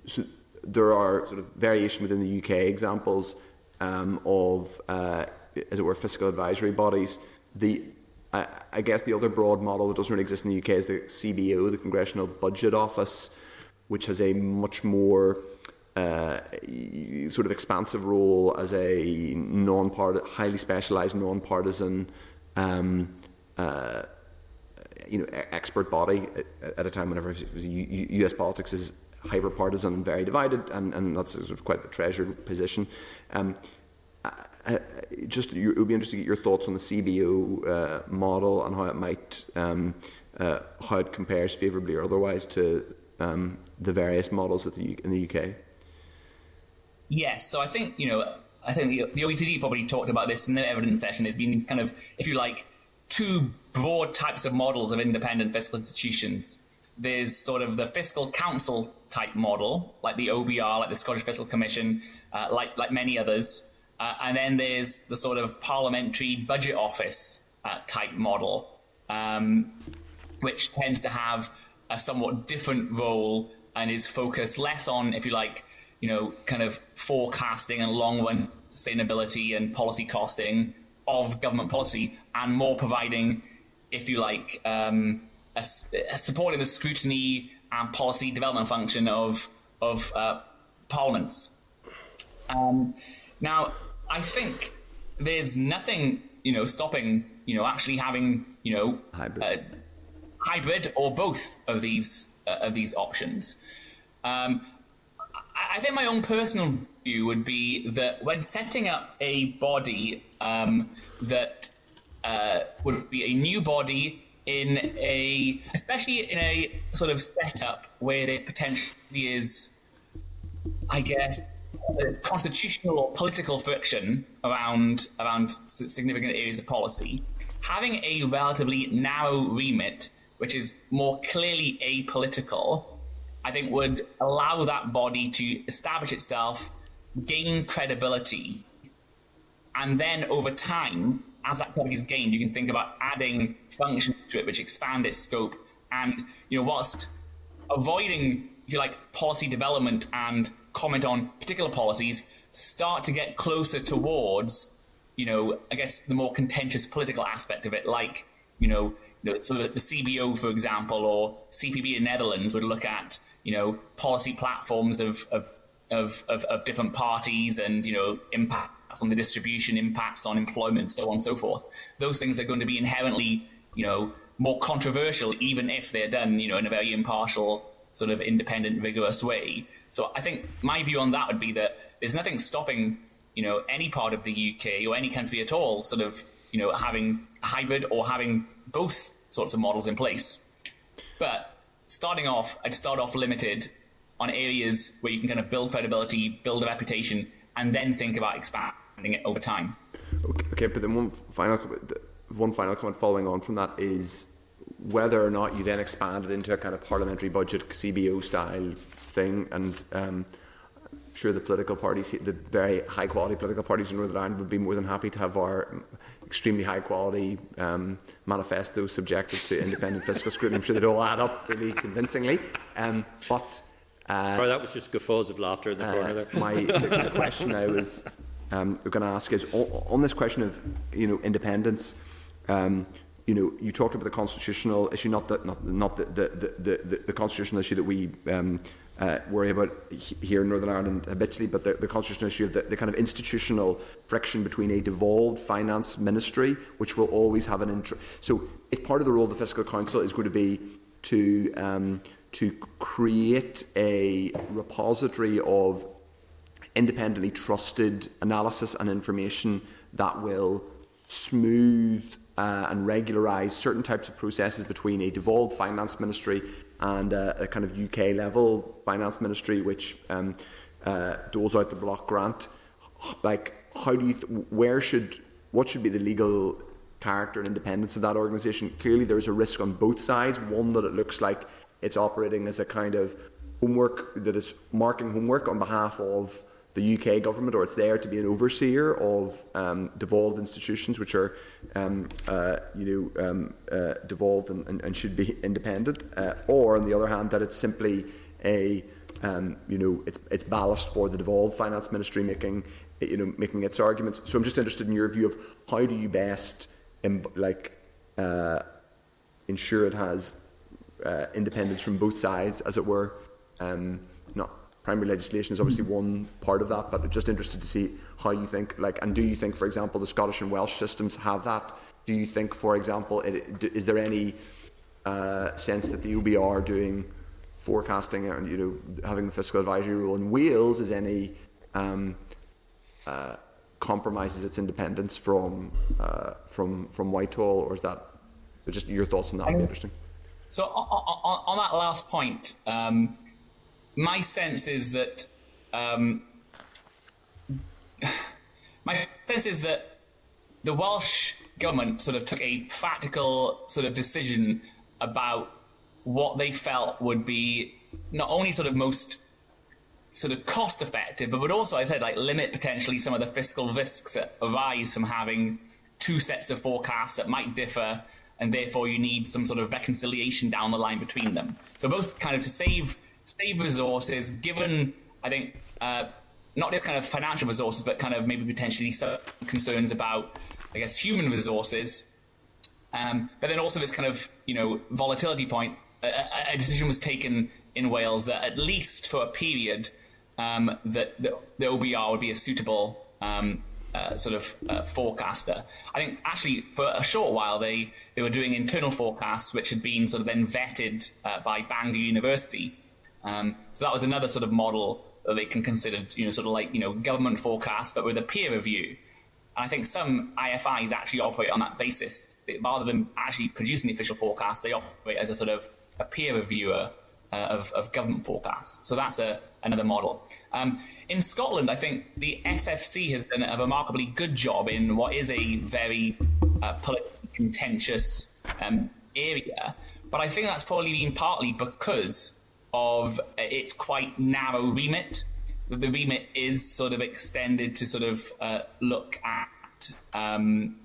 so there are sort of variation within the UK examples um, of, uh, as it were, fiscal advisory bodies. The I, I guess the other broad model that doesn't really exist in the UK is the CBO, the Congressional Budget Office, which has a much more uh, sort of expansive role as a non-part, highly specialised, non-partisan, um, uh, you know, expert body at, at a time whenever U.S. politics is hyper partisan and very divided, and, and that's sort of quite a treasured position. Um, just it would be interesting to get your thoughts on the CBO uh, model and how it might um, uh, how it compares favourably or otherwise to um, the various models the, in the UK. Yes, so I think you know I think the, the OECD probably talked about this in their evidence session. There's been kind of, if you like, two broad types of models of independent fiscal institutions. There's sort of the fiscal council type model, like the OBR, like the Scottish Fiscal Commission, uh, like like many others, uh, and then there's the sort of parliamentary budget office uh, type model, um, which tends to have a somewhat different role and is focused less on, if you like, you know, kind of forecasting and long run sustainability and policy costing of government policy, and more providing, if you like, um, a, a supporting the scrutiny and policy development function of of uh, parliaments. Um, now, I think there's nothing, you know, stopping, you know, actually having, you know, hybrid, uh, hybrid or both of these uh, of these options. Um, I, I think my own personal view would be that when setting up a body um, that uh, would be a new body in a, especially in a sort of setup where there potentially is, I guess, constitutional or political friction around around significant areas of policy, having a relatively narrow remit, which is more clearly apolitical, I think would allow that body to establish itself, gain credibility, and then over time, as that credibility is gained, you can think about adding functions to it which expand its scope, and you know, whilst avoiding, if you like, policy development and comment on particular policies start to get closer towards, you know, I guess the more contentious political aspect of it, like, you know, you know so the, the CBO, for example, or CPB in Netherlands would look at, you know, policy platforms of, of, of, of, of different parties and, you know, impacts on the distribution, impacts on employment, so on and so forth. Those things are going to be inherently, you know, more controversial, even if they're done, you know, in a very impartial sort of independent, vigorous way. So I think my view on that would be that there's nothing stopping, you know, any part of the UK or any country at all sort of, you know, having hybrid or having both sorts of models in place. But starting off, I'd start off limited on areas where you can kind of build credibility, build a reputation, and then think about expanding it over time. Okay, but then one final one final comment following on from that is whether or not you then expand it into a kind of parliamentary budget CBO style thing, and um, I'm sure the political parties, the very high quality political parties in Northern Ireland, would be more than happy to have our extremely high quality um, manifestos subjected to independent fiscal scrutiny. I'm sure they'd all add up really convincingly. Um, but uh, Sorry, that was just guffaws of laughter in the uh, corner there. My, the, the question I was um, are going to ask is on, this question of you know independence. Um, you know, you talked about the constitutional issue, not the not, not the, the, the, the constitutional issue that we um, uh, worry about here in Northern Ireland habitually, but the, the constitutional issue of the, the kind of institutional friction between a devolved finance ministry, which will always have an interest. So, if part of the role of the fiscal council is going to be to um, to create a repository of independently trusted analysis and information that will smooth uh, and regularise certain types of processes between a devolved finance ministry and a kind of UK level finance ministry, which um, uh, doles out the block grant. Like, how do you, th- where should, what should be the legal character and independence of that organisation? Clearly, there's a risk on both sides. One that it looks like it's operating as a kind of homework that is marking homework on behalf of the UK government, or it's there to be an overseer of um, devolved institutions which are, um, uh, you know, um, uh, devolved and, and, and, should be independent, uh, or on the other hand, that it's simply a, um, you know, it's it's ballast for the devolved finance ministry making, you know, making its arguments. So I'm just interested in your view of how do you best, like, uh, ensure it has uh, independence from both sides, as it were, um, primary legislation is obviously one part of that, but just interested to see how you think, like, and do you think, for example, the Scottish and Welsh systems have that? Do you think, for example, it, is there any uh, sense that the OBR doing forecasting and you know having the fiscal advisory rule in Wales is any um, uh, compromises its independence from uh, from from Whitehall, or is that just your thoughts on that would be interesting? So on, on, on that last point, um, my sense is that um, my sense is that the Welsh government sort of took a practical sort of decision about what they felt would be not only sort of most sort of cost effective, but would also, I said, like limit potentially some of the fiscal risks that arise from having two sets of forecasts that might differ, and therefore you need some sort of reconciliation down the line between them. So both kind of to save save resources, given I think uh, not just kind of financial resources, but kind of maybe potentially some concerns about I guess human resources. Um, but then also this kind of you know volatility point. A, a decision was taken in Wales that at least for a period um, that the, the, OBR would be a suitable um, uh, sort of uh, forecaster. I think actually for a short while they, they were doing internal forecasts which had been sort of then vetted uh, by Bangor University. Um, so that was another sort of model that they can consider, you know, sort of like you know government forecasts but with a peer review. And I think some IFIs actually operate on that basis. Rather than actually producing the official forecast, they operate as a sort of a peer reviewer uh, of, of, government forecasts. So that's a, another model. Um, in Scotland, I think the SFC has done a remarkably good job in what is a very uh, politically contentious um, area. But I think that's probably been partly because of its quite narrow remit. The remit is sort of extended to sort of uh, look at um,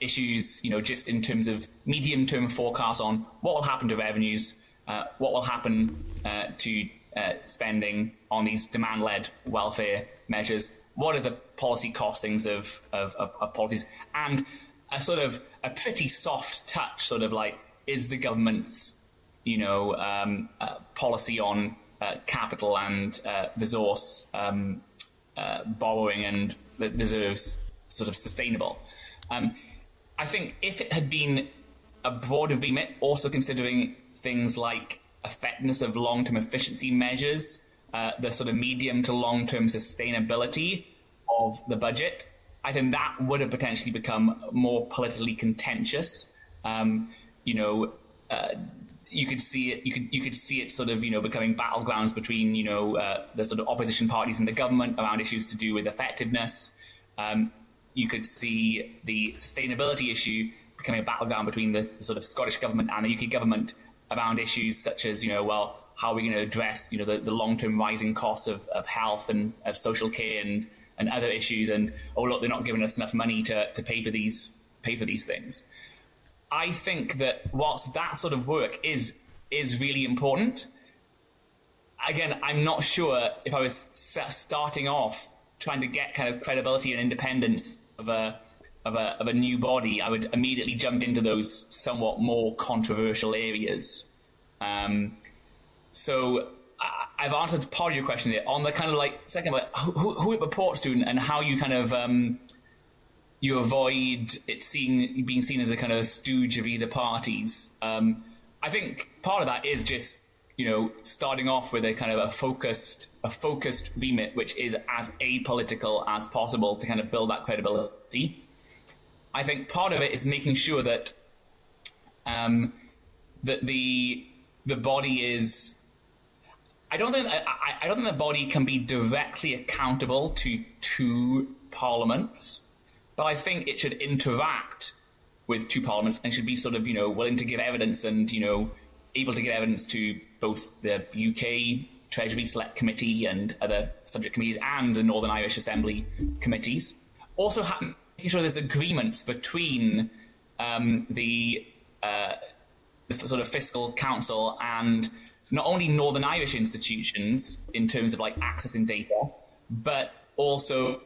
issues, you know, just in terms of medium term forecasts on what will happen to revenues, uh, what will happen uh, to uh, spending on these demand led welfare measures, what are the policy costings of, of, of, of, policies, and a sort of a pretty soft touch, sort of like, is the government's, you know, um, uh, policy on uh, capital and resource um, borrowing and reserves sort of sustainable? Um, I think if it had been a broader remit, also considering things like effectiveness of long term efficiency measures, uh, the sort of medium to long term sustainability of the budget, I think that would have potentially become more politically contentious. Um, you know, uh, you could see it. You could you could see it sort of you know becoming battlegrounds between you know uh, the sort of opposition parties and the government around issues to do with effectiveness. Um, you could see the sustainability issue becoming a battleground between the, the sort of Scottish government and the UK government around issues such as, you know, well, how are we going to address, you know, the, the long-term rising costs of, of health and of social care and, and other issues and, oh, look, they're not giving us enough money to, to pay for these pay for these things. I think that whilst that sort of work is is really important, again, I'm not sure if I was starting off trying to get kind of credibility and independence of a of a, of a new body, I would immediately jump into those somewhat more controversial areas. Um, so I've answered part of your question there on the kind of like second, like who, who it reports to and, how you kind of um, you avoid it seeing being seen as a kind of stooge of either parties. Um, I think part of that is just you know starting off with a kind of a focused a focused remit, which is as apolitical as possible to kind of build that credibility. I think part of it is making sure that um, that the the body is. I don't think I, I don't think the body can be directly accountable to two parliaments, but I think it should interact with two parliaments and should be sort of you know willing to give evidence and you know able to give evidence to both the UK Treasury Select Committee and other subject committees and the Northern Irish Assembly committees. Also, making sure there's agreements between um, the, uh, the sort of fiscal council and not only Northern Irish institutions in terms of like accessing data, but also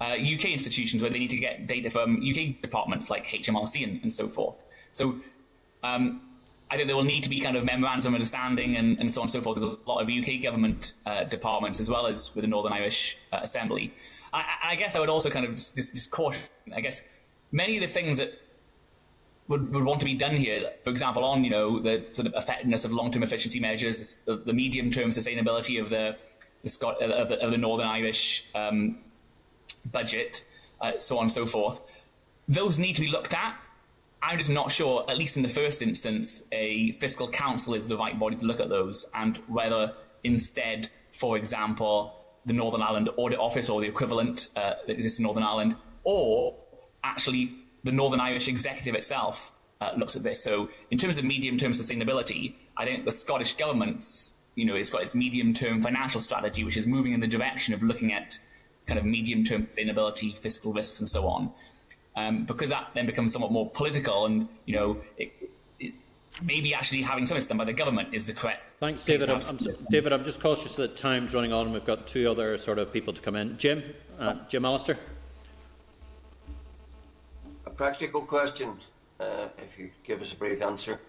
uh, UK institutions where they need to get data from UK departments like HMRC and, and so forth. So um, I think there will need to be kind of memorandums of understanding and, and so on and so forth with a lot of UK government uh, departments as well as with the Northern Irish uh, Assembly. I, I, guess I would also kind of just, just, just caution, I guess, many of the things that would, would want to be done here, for example, on, you know, the sort of effectiveness of long-term efficiency measures, the, the medium-term sustainability of the, the, Scot- of the, of the Northern Irish um, budget, uh, so on and so forth. Those need to be looked at I'm just not sure, at least in the first instance, a fiscal council is the right body to look at those and whether instead, for example, the Northern Ireland Audit Office or the equivalent uh, that exists in Northern Ireland, or actually the Northern Irish Executive itself uh, looks at this. So, in terms of medium-term sustainability, I think the Scottish government's, you know, it's got its medium-term financial strategy, which is moving in the direction of looking at kind of medium-term sustainability, fiscal risks, and so on um, because that then becomes somewhat more political and, you know, it, it, maybe actually having something done by the government is the correct. Thanks, David. I'm, I'm, David, I'm just cautious that time's running on and we've got two other sort of people to come in. Jim, uh, Jim Allister. A practical question, uh, if you give us a brief answer.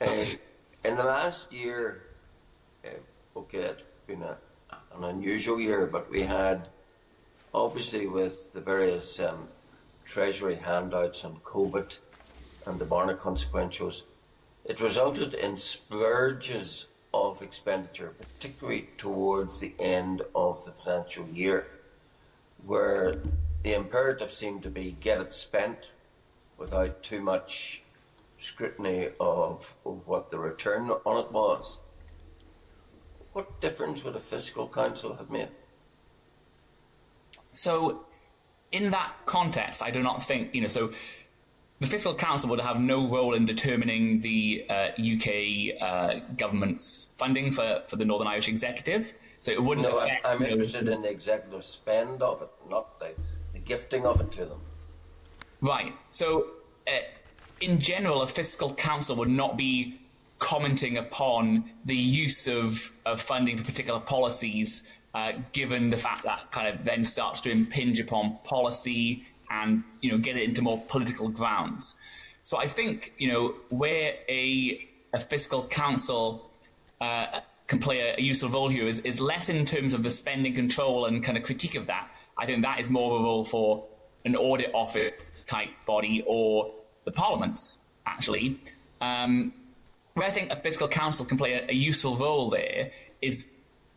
Uh, in the last year, uh, okay, it's been a, an unusual year, but we had, obviously, with the various um, Treasury handouts on COVID and the Barnett consequentials, it resulted in splurges of expenditure, particularly towards the end of the financial year, where the imperative seemed to be get it spent without too much scrutiny of, of what the return on it was. What difference would a fiscal council have made? So in that context, I do not think, you know, so the Fiscal Council would have no role in determining the uh, UK uh, government's funding for, for the Northern Irish Executive. So it wouldn't no, affect. I'm, I'm interested in the executive spend of it, not the, the gifting of it to them. Right. So, uh, in general, a Fiscal Council would not be commenting upon the use of, of funding for particular policies uh, given the fact that kind of then starts to impinge upon policy and you know get it into more political grounds. So I think you know where a a fiscal council uh, can play a, a, useful role here is, is less in terms of the spending control and kind of critique of that. I think that is more of a role for an audit office type body or the parliaments actually. Um, where I think a fiscal council can play a, a useful role there is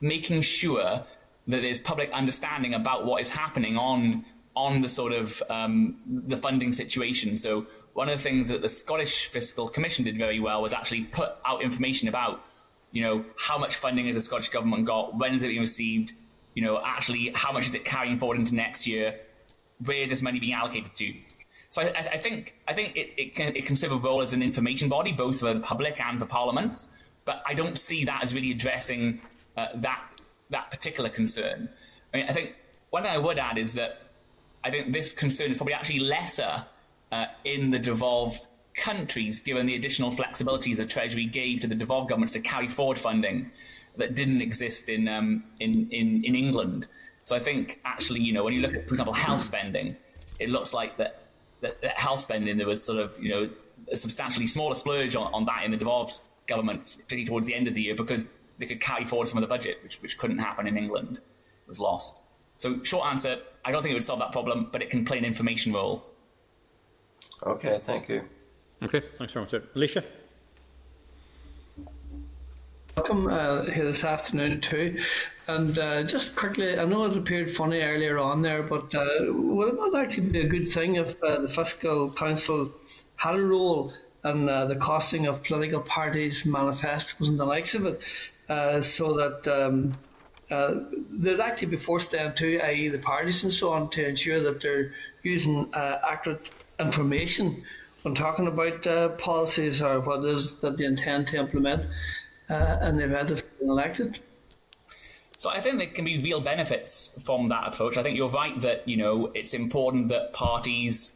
making sure that there's public understanding about what is happening on on the sort of um, the funding situation. So one of the things that the Scottish Fiscal Commission did very well was actually put out information about, you know, how much funding has the Scottish government got, when is it being received, you know, actually how much is it carrying forward into next year, where is this money being allocated to. So I, I think I think it, it can it can serve a role as an information body, both for the public and for parliaments. But I don't see that as really addressing uh, that that particular concern. I mean, I think one thing I would add is that I think this concern is probably actually lesser uh, in the devolved countries, given the additional flexibilities the Treasury gave to the devolved governments to carry forward funding that didn't exist in um, in, in in England. So I think actually, you know, when you look at, for example, health spending, it looks like that that, that health spending there was sort of you know a substantially smaller splurge on, on that in the devolved governments, particularly towards the end of the year, because they could carry forward some of the budget, which, which couldn't happen in England. It was lost. So, short answer, I don't think it would solve that problem, but it can play an information role. Okay, thank you. Okay, thanks very much. Maolíosa? Welcome uh, here this afternoon too, and uh, just quickly, I know it appeared funny earlier on there, but uh, would it not actually be a good thing if uh, the fiscal council had a role in uh, the costing of political parties' manifestos and the likes of it? Uh, so that um, uh, they'd actually be forced then to, i.e., the parties and so on, to ensure that they're using uh, accurate information when talking about uh, policies or what is that they intend to implement in the event of being elected. So I think there can be real benefits from that approach. I think you're right that you know it's important that parties,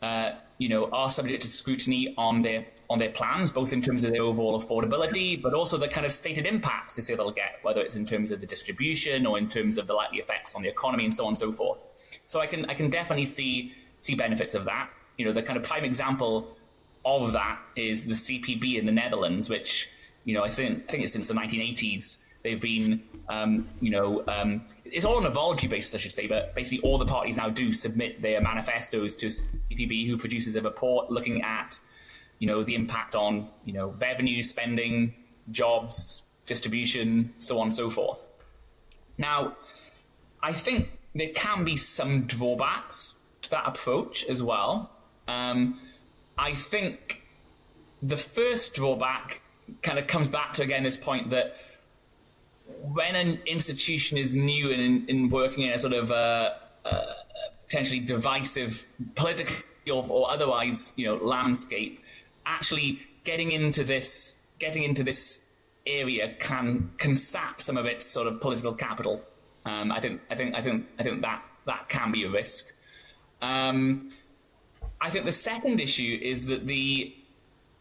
uh, you know, are subject to scrutiny on their on their plans, both in terms of their overall affordability, but also the kind of stated impacts they say they'll get, whether it's in terms of the distribution or in terms of the likely effects on the economy and so on and so forth. So I can I can definitely see see benefits of that. You know, the kind of prime example of that is the CPB in the Netherlands, which you know I think I think it's since the 1980s they've been um, you know um, it's all on a voluntary basis, I should say, but basically all the parties now do submit their manifestos to CPB, who produces a report looking at you know the impact on you know revenue, spending, jobs, distribution, so on and so forth. Now, I think there can be some drawbacks to that approach as well. Um, I think the first drawback kind of comes back to again this point that when an institution is new and in, in working in a sort of uh, uh, potentially divisive political or otherwise, you know, landscape, actually getting into this, getting into this area can can sap some of its sort of political capital. Um, I think, I think, I think, I think that that can be a risk. Um, I think the second issue is that the,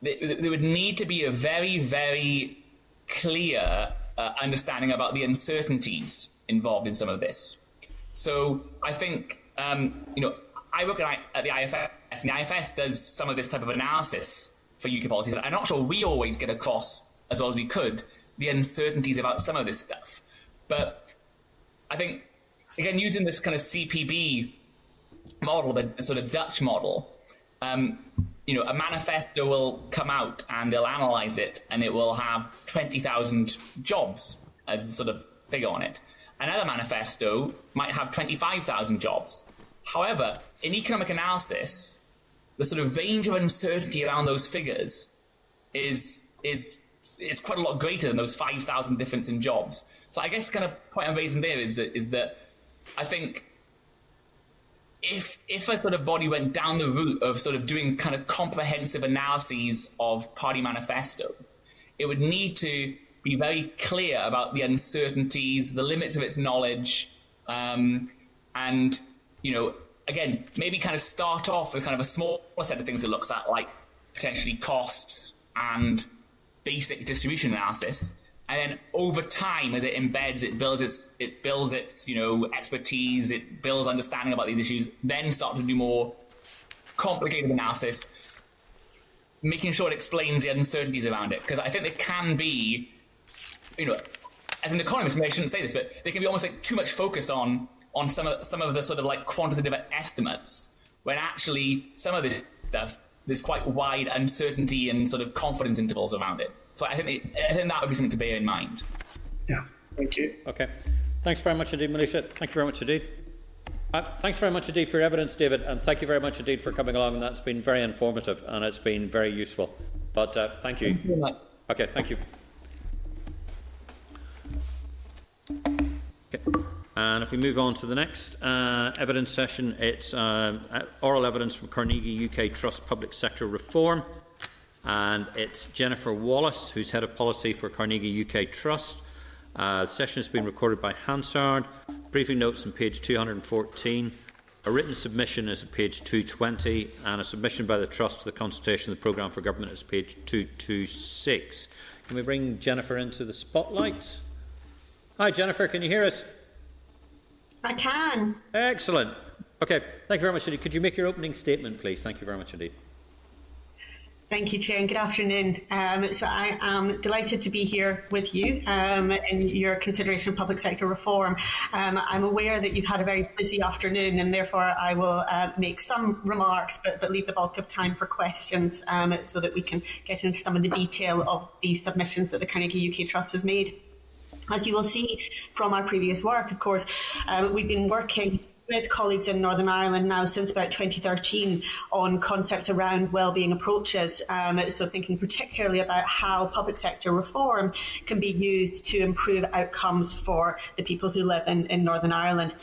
the there would need to be a very, very clear uh, understanding about the uncertainties involved in some of this. So I think um, you know I work at, at the IFS, and the IFS does some of this type of analysis for UK policies. I'm not sure we always get across as well as we could the uncertainties about some of this stuff, but I think again using this kind of CPB model, the, the sort of Dutch model. Um, you know, a manifesto will come out and they'll analyze it and it will have 20,000 jobs as a sort of figure on it. Another manifesto might have 25,000 jobs. However, in economic analysis, the sort of range of uncertainty around those figures is is is quite a lot greater than those 5,000 difference in jobs. So I guess kind of point I'm raising there is that, is that I think if if a sort of body went down the route of sort of doing kind of comprehensive analyses of party manifestos, it would need to be very clear about the uncertainties, the limits of its knowledge, um, and you know, again, maybe kind of start off with kind of a smaller set of things it looks at, like potentially costs and basic distribution analysis, and then over time as it embeds it builds its it builds its you know expertise it builds understanding about these issues then start to do more complicated analysis making sure it explains the uncertainties around it. Because i think there can be you know as an economist maybe i shouldn't say this but there can be almost like too much focus on on some of some of the sort of like quantitative estimates when actually some of this stuff there's quite wide uncertainty and sort of confidence intervals around it so I think, I think that would be something to bear in mind. Yeah, thank you. Okay. Thanks very much indeed, Maolíosa. Thank you very much indeed. Uh, thanks very much indeed for your evidence, David, and thank you very much indeed for coming along. And that's been very informative and it's been very useful. But uh, thank you. Thank you very much. Okay, thank you. Okay. And if we move on to the next uh, evidence session, it's uh, oral evidence from Carnegie UK Trust Public Sector Reform and it's Jennifer Wallace, who's Head of Policy for Carnegie UK Trust. Uh, the session has been recorded by Hansard. Briefing notes on page 214. A written submission is at page 220, and a submission by the Trust to the consultation of the Programme for Government is page 226. Can we bring Jennifer into the spotlight? Hi, Jennifer, can you hear us? I can. Excellent. Okay, thank you very much indeed. Could you make your opening statement, please? Thank you very much indeed. Thank you, Chair, and good afternoon. Um, so I am delighted to be here with you um, in your consideration of public sector reform. Um, I'm aware that you've had a very busy afternoon, and therefore I will uh, make some remarks, but, but, leave the bulk of time for questions um, so that we can get into some of the detail of the submissions that the Carnegie UK Trust has made. As you will see from our previous work, of course, uh, we've been working with colleagues in Northern Ireland now since about 2013 on concepts around wellbeing approaches. Um, so thinking particularly about how public sector reform can be used to improve outcomes for the people who live in, in Northern Ireland.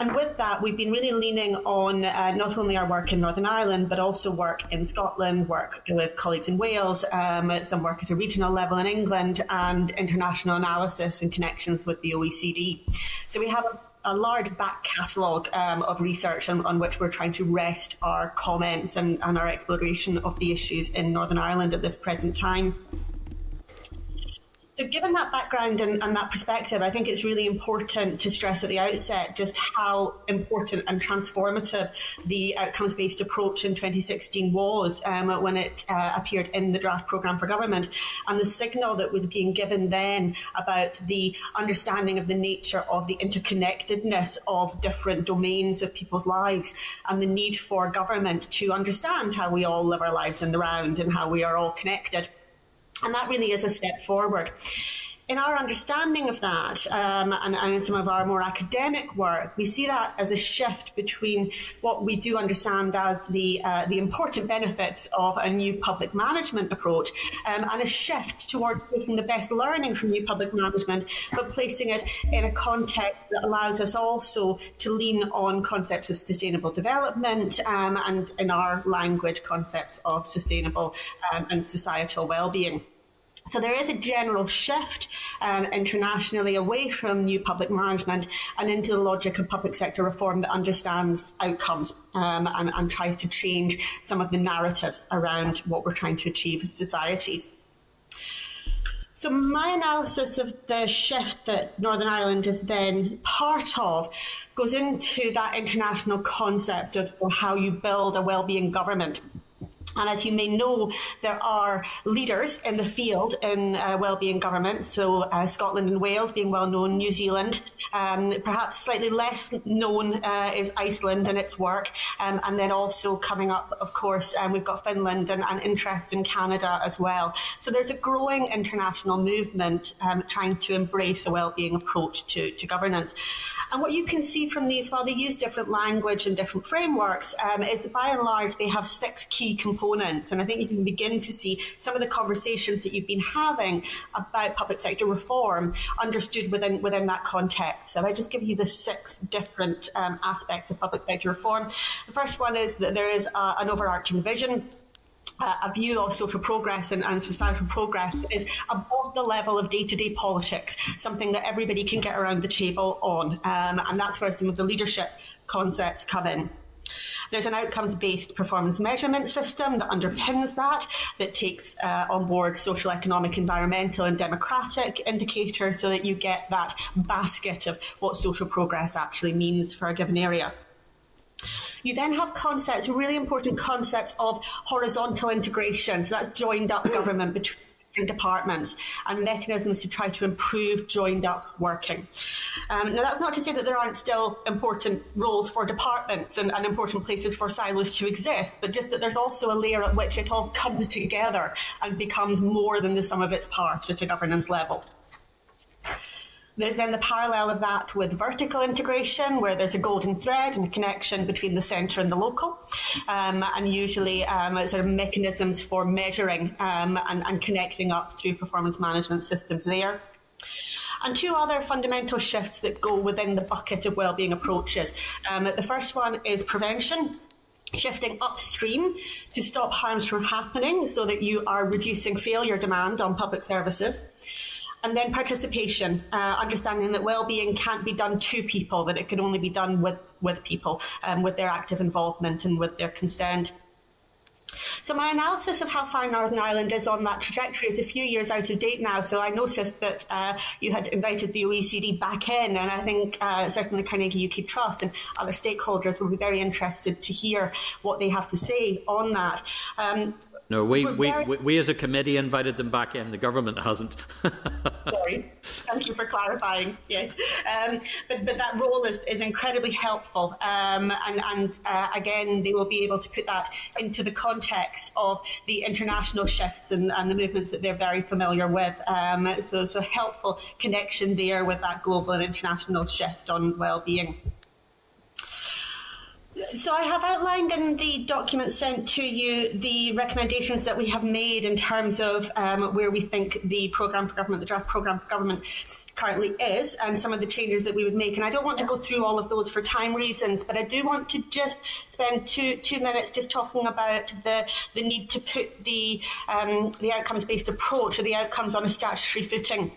And with that, we've been really leaning on uh, not only our work in Northern Ireland, but also work in Scotland, work with colleagues in Wales, um, some work at a regional level in England, and international analysis and connections with the OECD. So we have a a large back catalogue um, of research on, on, which we're trying to rest our comments and, and, our exploration of the issues in Northern Ireland at this present time. So, given that background and, and, that perspective, I think it's really important to stress at the outset just how important and transformative the outcomes based approach in 2016 was um, when it uh, appeared in the draft programme for government, and the signal that was being given then about the understanding of the nature of the interconnectedness of different domains of people's lives and the need for government to understand how we all live our lives in the round and how we are all connected. And that really is a step forward in our understanding of that um, and, and, in some of our more academic work, we see that as a shift between what we do understand as the uh, the important benefits of a new public management approach um, and a shift towards taking the best learning from new public management, but placing it in a context that allows us also to lean on concepts of sustainable development um, and, in our language, concepts of sustainable um, and societal well-being. So there is a general shift um, internationally away from new public management and into the logic of public sector reform that understands outcomes um, and, and tries to change some of the narratives around what we're trying to achieve as societies. So my analysis of the shift that Northern Ireland is then part of goes into that international concept of how you build a well-being government. And as you may know, there are leaders in the field in uh, wellbeing government. So uh, Scotland and Wales being well known, New Zealand, um, perhaps slightly less known uh, is Iceland and its work. Um, and then also coming up, of course, um, we've got Finland and, and, interest in Canada as well. So there's a growing international movement um, trying to embrace a wellbeing approach to, to governance. And what you can see from these, while they use different language and different frameworks, um, is that by and large they have six key components components. And I think you can begin to see some of the conversations that you've been having about public sector reform understood within within that context. So I just give you the six different um, aspects of public sector reform. The first one is that there is a, an overarching vision uh, a view of social progress and, and, societal progress is above the level of day-to-day politics, something that everybody can get around the table on. Um, and that's where some of the leadership concepts come in. There's an outcomes based performance measurement system that underpins that, that takes uh, on board social, economic, environmental, and democratic indicators so that you get that basket of what social progress actually means for a given area. You then have concepts, really important concepts of horizontal integration. So that's joined up government between departments and mechanisms to try to improve joined up working. Um, now, that's not to say that there aren't still important roles for departments and, and, important places for silos to exist, but just that there's also a layer at which it all comes together and becomes more than the sum of its parts at a governance level. There's then the parallel of that with vertical integration, where there's a golden thread and a connection between the centre and the local, um, and usually um, sort of mechanisms for measuring um, and, and connecting up through performance management systems there and two other fundamental shifts that go within the bucket of wellbeing approaches. Um, the first one is prevention shifting upstream to stop harms from happening so that you are reducing failure demand on public services. And then participation, uh, understanding that well-being can't be done to people, that it can only be done with, with people, um, with their active involvement and with their consent. So my analysis of how far Northern Ireland is on that trajectory is a few years out of date now. So I noticed that uh, you had invited the OECD back in, and I think uh, certainly Carnegie UK Trust and other stakeholders will be very interested to hear what they have to say on that. Um, no, we, we, we, we, as a committee invited them back in. The government hasn't. Sorry. Thank you for clarifying. Yes. Um, but, but that role is, is incredibly helpful. Um, and and uh, again, they will be able to put that into the context of the international shifts and, and the movements that they're very familiar with. Um, so, so helpful connection there with that global and international shift on well-being. So I have outlined in the document sent to you the recommendations that we have made in terms of um, where we think the programme for government, the draft programme for government currently is and some of the changes that we would make. And I don't want to go through all of those for time reasons, but I do want to just spend two two minutes just talking about the the need to put the um, the outcomes based approach or the outcomes on a statutory footing.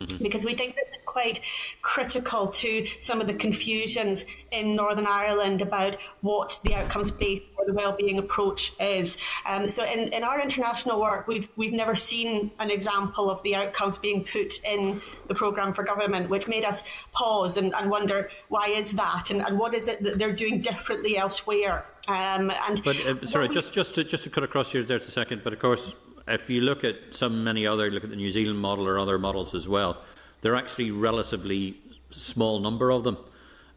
Mm-hmm. Because we think that it's quite critical to some of the confusions in Northern Ireland about what the outcomes based or the well-being approach is. Um, so in, in our international work, we've we've never seen an example of the outcomes being put in the programme for government, which made us pause and, and wonder why is that and, and what is it that they're doing differently elsewhere. Um, and but uh, sorry, just just to, just to cut across here there for a second. But of course, if you look at some many other, look at the New Zealand model or other models as well, they're actually relatively small number of them,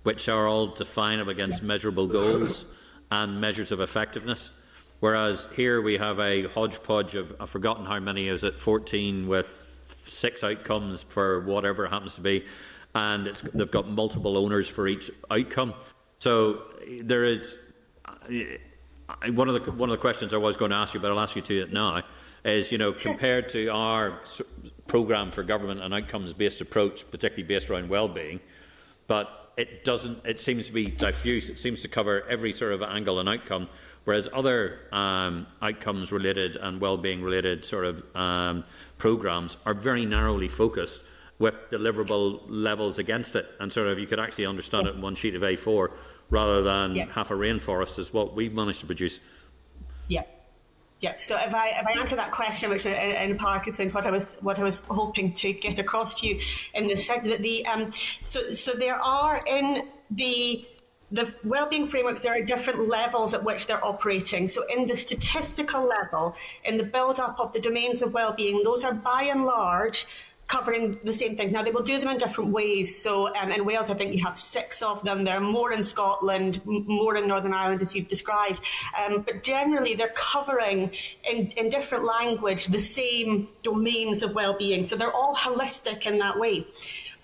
which are all definable against measurable goals and measures of effectiveness. Whereas here we have a hodgepodge of, I've forgotten how many is it, 14 with six outcomes for whatever it happens to be, and they've got multiple owners for each outcome. So there is one of the one of the questions I was going to ask you, but I'll ask you to it now is, you know, compared to our programme for government and outcomes-based approach, particularly based around well-being, but it doesn't, it seems to be diffuse. It seems to cover every sort of angle and outcome, whereas other um, outcomes-related and well-being related sort of um, programmes are very narrowly focused with deliverable levels against it. And sort of you could actually understand it in one sheet of A4 rather than yeah. half a rainforest is what we've managed to produce. Yeah. Yeah. So if I if I answer that question, which in, in part is what I was what I was hoping to get across to you in the sense that the um so so there are in the the well-being frameworks there are different levels at which they're operating so in the statistical level in the build-up of the domains of well-being those are by and large covering the same things. Now, they will do them in different ways. So, um, in Wales, I think you have six of them. There are more in Scotland, more in Northern Ireland, as you've described. Um, but generally, they're covering in, in different language the same domains of well-being. So they're all holistic in that way.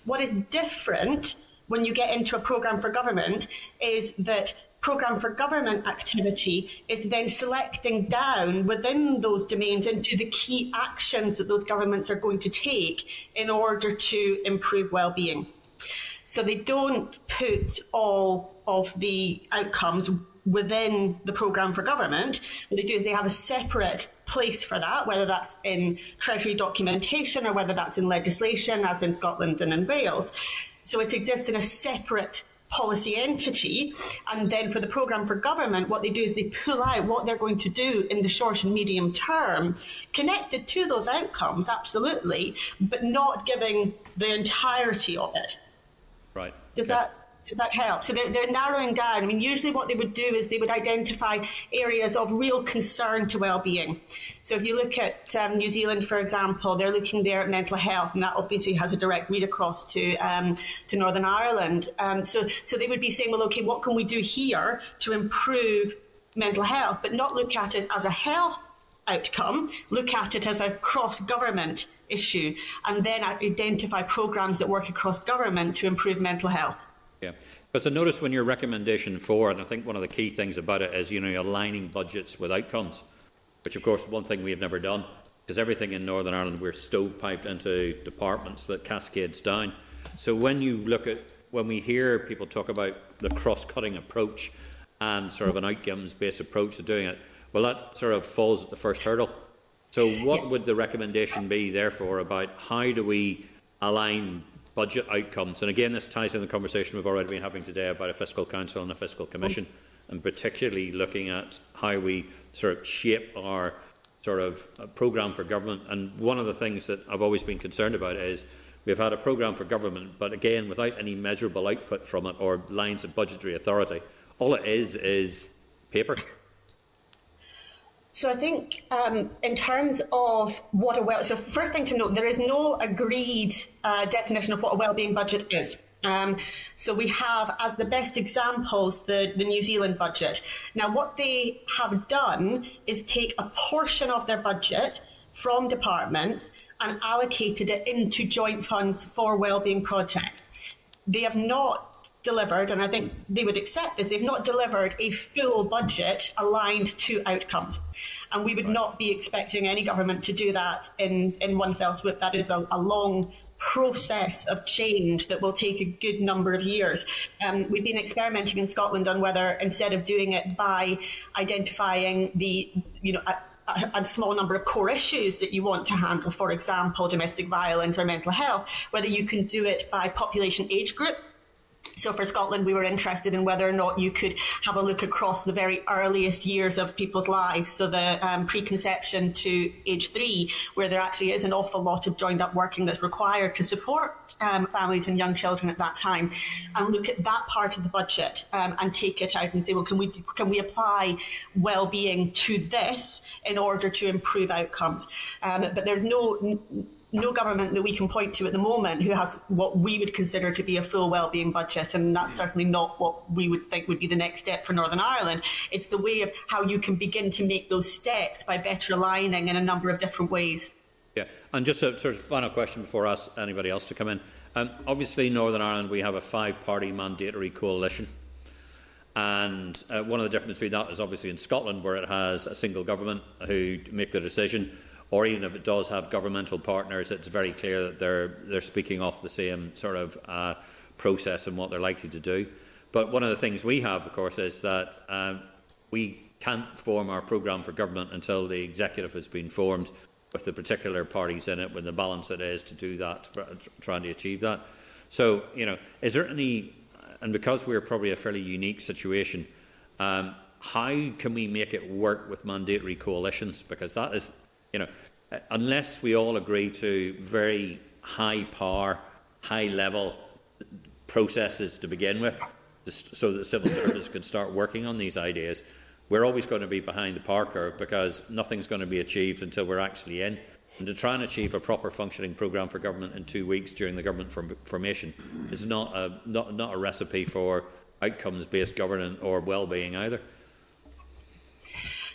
What is different when you get into a program for government is that programme for government activity is then selecting down within those domains into the key actions that those governments are going to take in order to improve well-being. So they don't put all of the outcomes within the programme for government. What they do is they have a separate place for that, whether that's in Treasury documentation or whether that's in legislation, as in Scotland and in Wales. So it exists in a separate policy entity. And then for the programme for government, what they do is they pull out what they're going to do in the short and medium term, connected to those outcomes, absolutely, but not giving the entirety of it. Right. Does okay. that does that help? So they're, they're narrowing down. I mean, usually what they would do is they would identify areas of real concern to well-being. So if you look at um, New Zealand, for example, they're looking there at mental health, and that obviously has a direct read across to um, to Northern Ireland. Um, so so they would be saying, well, okay, what can we do here to improve mental health, but not look at it as a health outcome, look at it as a cross government issue, and then identify programs that work across government to improve mental health. Yeah. Because I noticed when your recommendation four, and I think one of the key things about it is, you know, aligning budgets with outcomes, which of course one thing we have never done, because everything in Northern Ireland we're stovepiped into departments that cascades down. So when you look at, when we hear people talk about the cross-cutting approach and sort of an outcomes-based approach to doing it, well, that sort of falls at the first hurdle. So what would the recommendation be, therefore, about how do we align budget outcomes. And again, this ties in the conversation we've already been having today about a fiscal council and a fiscal commission, and particularly looking at how we sort of shape our sort of uh, programme for government. And one of the things that I've always been concerned about is we've had a programme for government, but again, without any measurable output from it or lines of budgetary authority. All it is is paper. So I think um, in terms of what a well, so first thing to note, there is no agreed uh, definition of what a well-being budget is. Um, so we have, as the best examples, the, the New Zealand budget. Now, what they have done is take a portion of their budget from departments and allocated it into joint funds for wellbeing projects. They have not delivered, and I think they would accept this, they've not delivered a full budget aligned to outcomes. And we would not be expecting any government to do that in, in one fell swoop. That is a, a long process of change that will take a good number of years. Um, we've been experimenting in Scotland on whether instead of doing it by identifying the, you know, a, a, small number of core issues that you want to handle, for example, domestic violence or mental health, whether you can do it by population age group So for Scotland, we were interested in whether or not you could have a look across the very earliest years of people's lives, so the um, preconception to age three, where there actually is an awful lot of joined up working that's required to support um, families and young children at that time, and look at that part of the budget um, and take it out and say, well, can we can we apply well-being to this in order to improve outcomes? Um, but there's no no government that we can point to at the moment who has what we would consider to be a full wellbeing budget, and that's certainly not what we would think would be the next step for Northern Ireland. It's the way of how you can begin to make those steps by better aligning in a number of different ways. Yeah, and just a sort of final question before I ask anybody else to come in. Um, obviously, in Northern Ireland, we have a five-party mandatory coalition. And uh, one of the differences between that is obviously in Scotland, where it has a single government who make the decision or even if it does have governmental partners, it's very clear that they're they're speaking off the same sort of uh, process and what they're likely to do. But one of the things we have, of course, is that um, we can't form our programme for government until the executive has been formed with the particular parties in it, with the balance it is to do that, trying to achieve that. So, you know, is there any, and because we're probably a fairly unique situation, um, how can we make it work with mandatory coalitions? Because that is you know, unless we all agree to very high power, high level processes to begin with, so that civil service can start working on these ideas, we're always going to be behind the power curve because nothing's going to be achieved until we're actually in. And to try and achieve a proper functioning programme for government in two weeks during the government form formation is not a, not, not a recipe for outcomes based governance or well being either.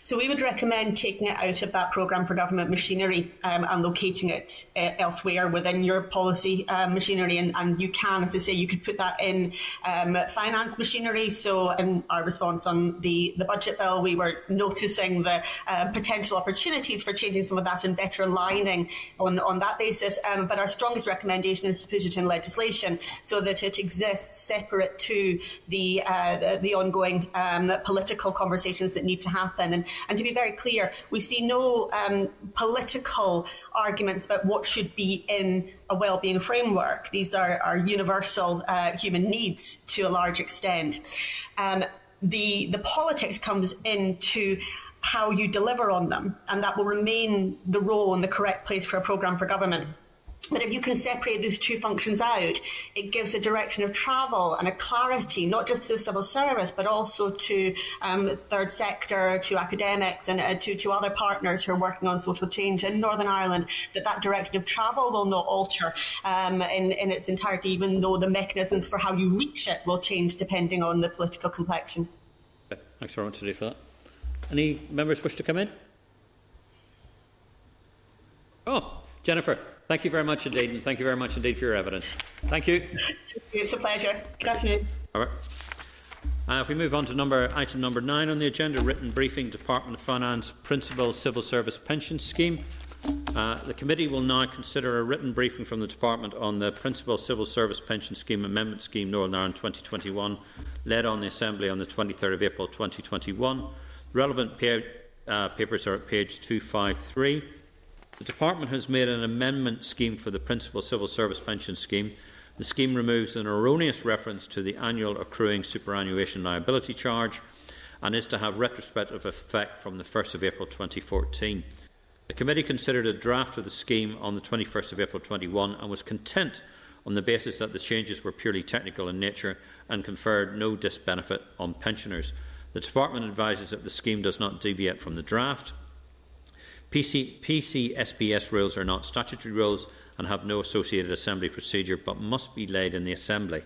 So we would recommend taking it out of that programme for government machinery um, and locating it uh, elsewhere within your policy um, machinery. And, and, you can, as I say, you could put that in um, finance machinery. So in our response on the, the budget bill, we were noticing the uh, potential opportunities for changing some of that and better aligning on, on that basis. Um, but our strongest recommendation is to put it in legislation so that it exists separate to the, uh, the, the, ongoing um, political conversations that need to happen. And and to be very clear, we see no um, political arguments about what should be in a well-being framework. These are, are universal uh, human needs to a large extent. Um, the the politics comes into how you deliver on them, and that will remain the role and the correct place for a programme for government. But if you can separate those two functions out, it gives a direction of travel and a clarity, not just to civil service, but also to um, third sector, to academics, and uh, to, to other partners who are working on social change in Northern Ireland, that that direction of travel will not alter um, in, in its entirety, even though the mechanisms for how you reach it will change depending on the political complexion. Thanks very much, today for that. Any members wish to come in? Oh, Jennifer. Thank you very much indeed, and thank you very much indeed for your evidence. Thank you. It's a pleasure. Good afternoon. All right. Uh, if we move on to number, item number nine on the agenda, written briefing, Department of Finance Principal Civil Service Pension Scheme. Uh, the committee will now consider a written briefing from the Department on the Principal Civil Service Pension Scheme Amendment Scheme Northern Ireland 2021, led on the Assembly on the 23rd of April 2021. Relevant pa uh, papers are at page 253. The Department has made an amendment scheme for the Principal Civil Service Pension Scheme. The scheme removes an erroneous reference to the annual accruing superannuation liability charge and is to have retrospective effect from the 1st of April 2014. The committee considered a draft of the scheme on the 21st of April 21 and was content on the basis that the changes were purely technical in nature and conferred no disbenefit on pensioners. The Department advises that the scheme does not deviate from the draft. PC, PCSPS rules are not statutory rules and have no associated assembly procedure but must be laid in the assembly.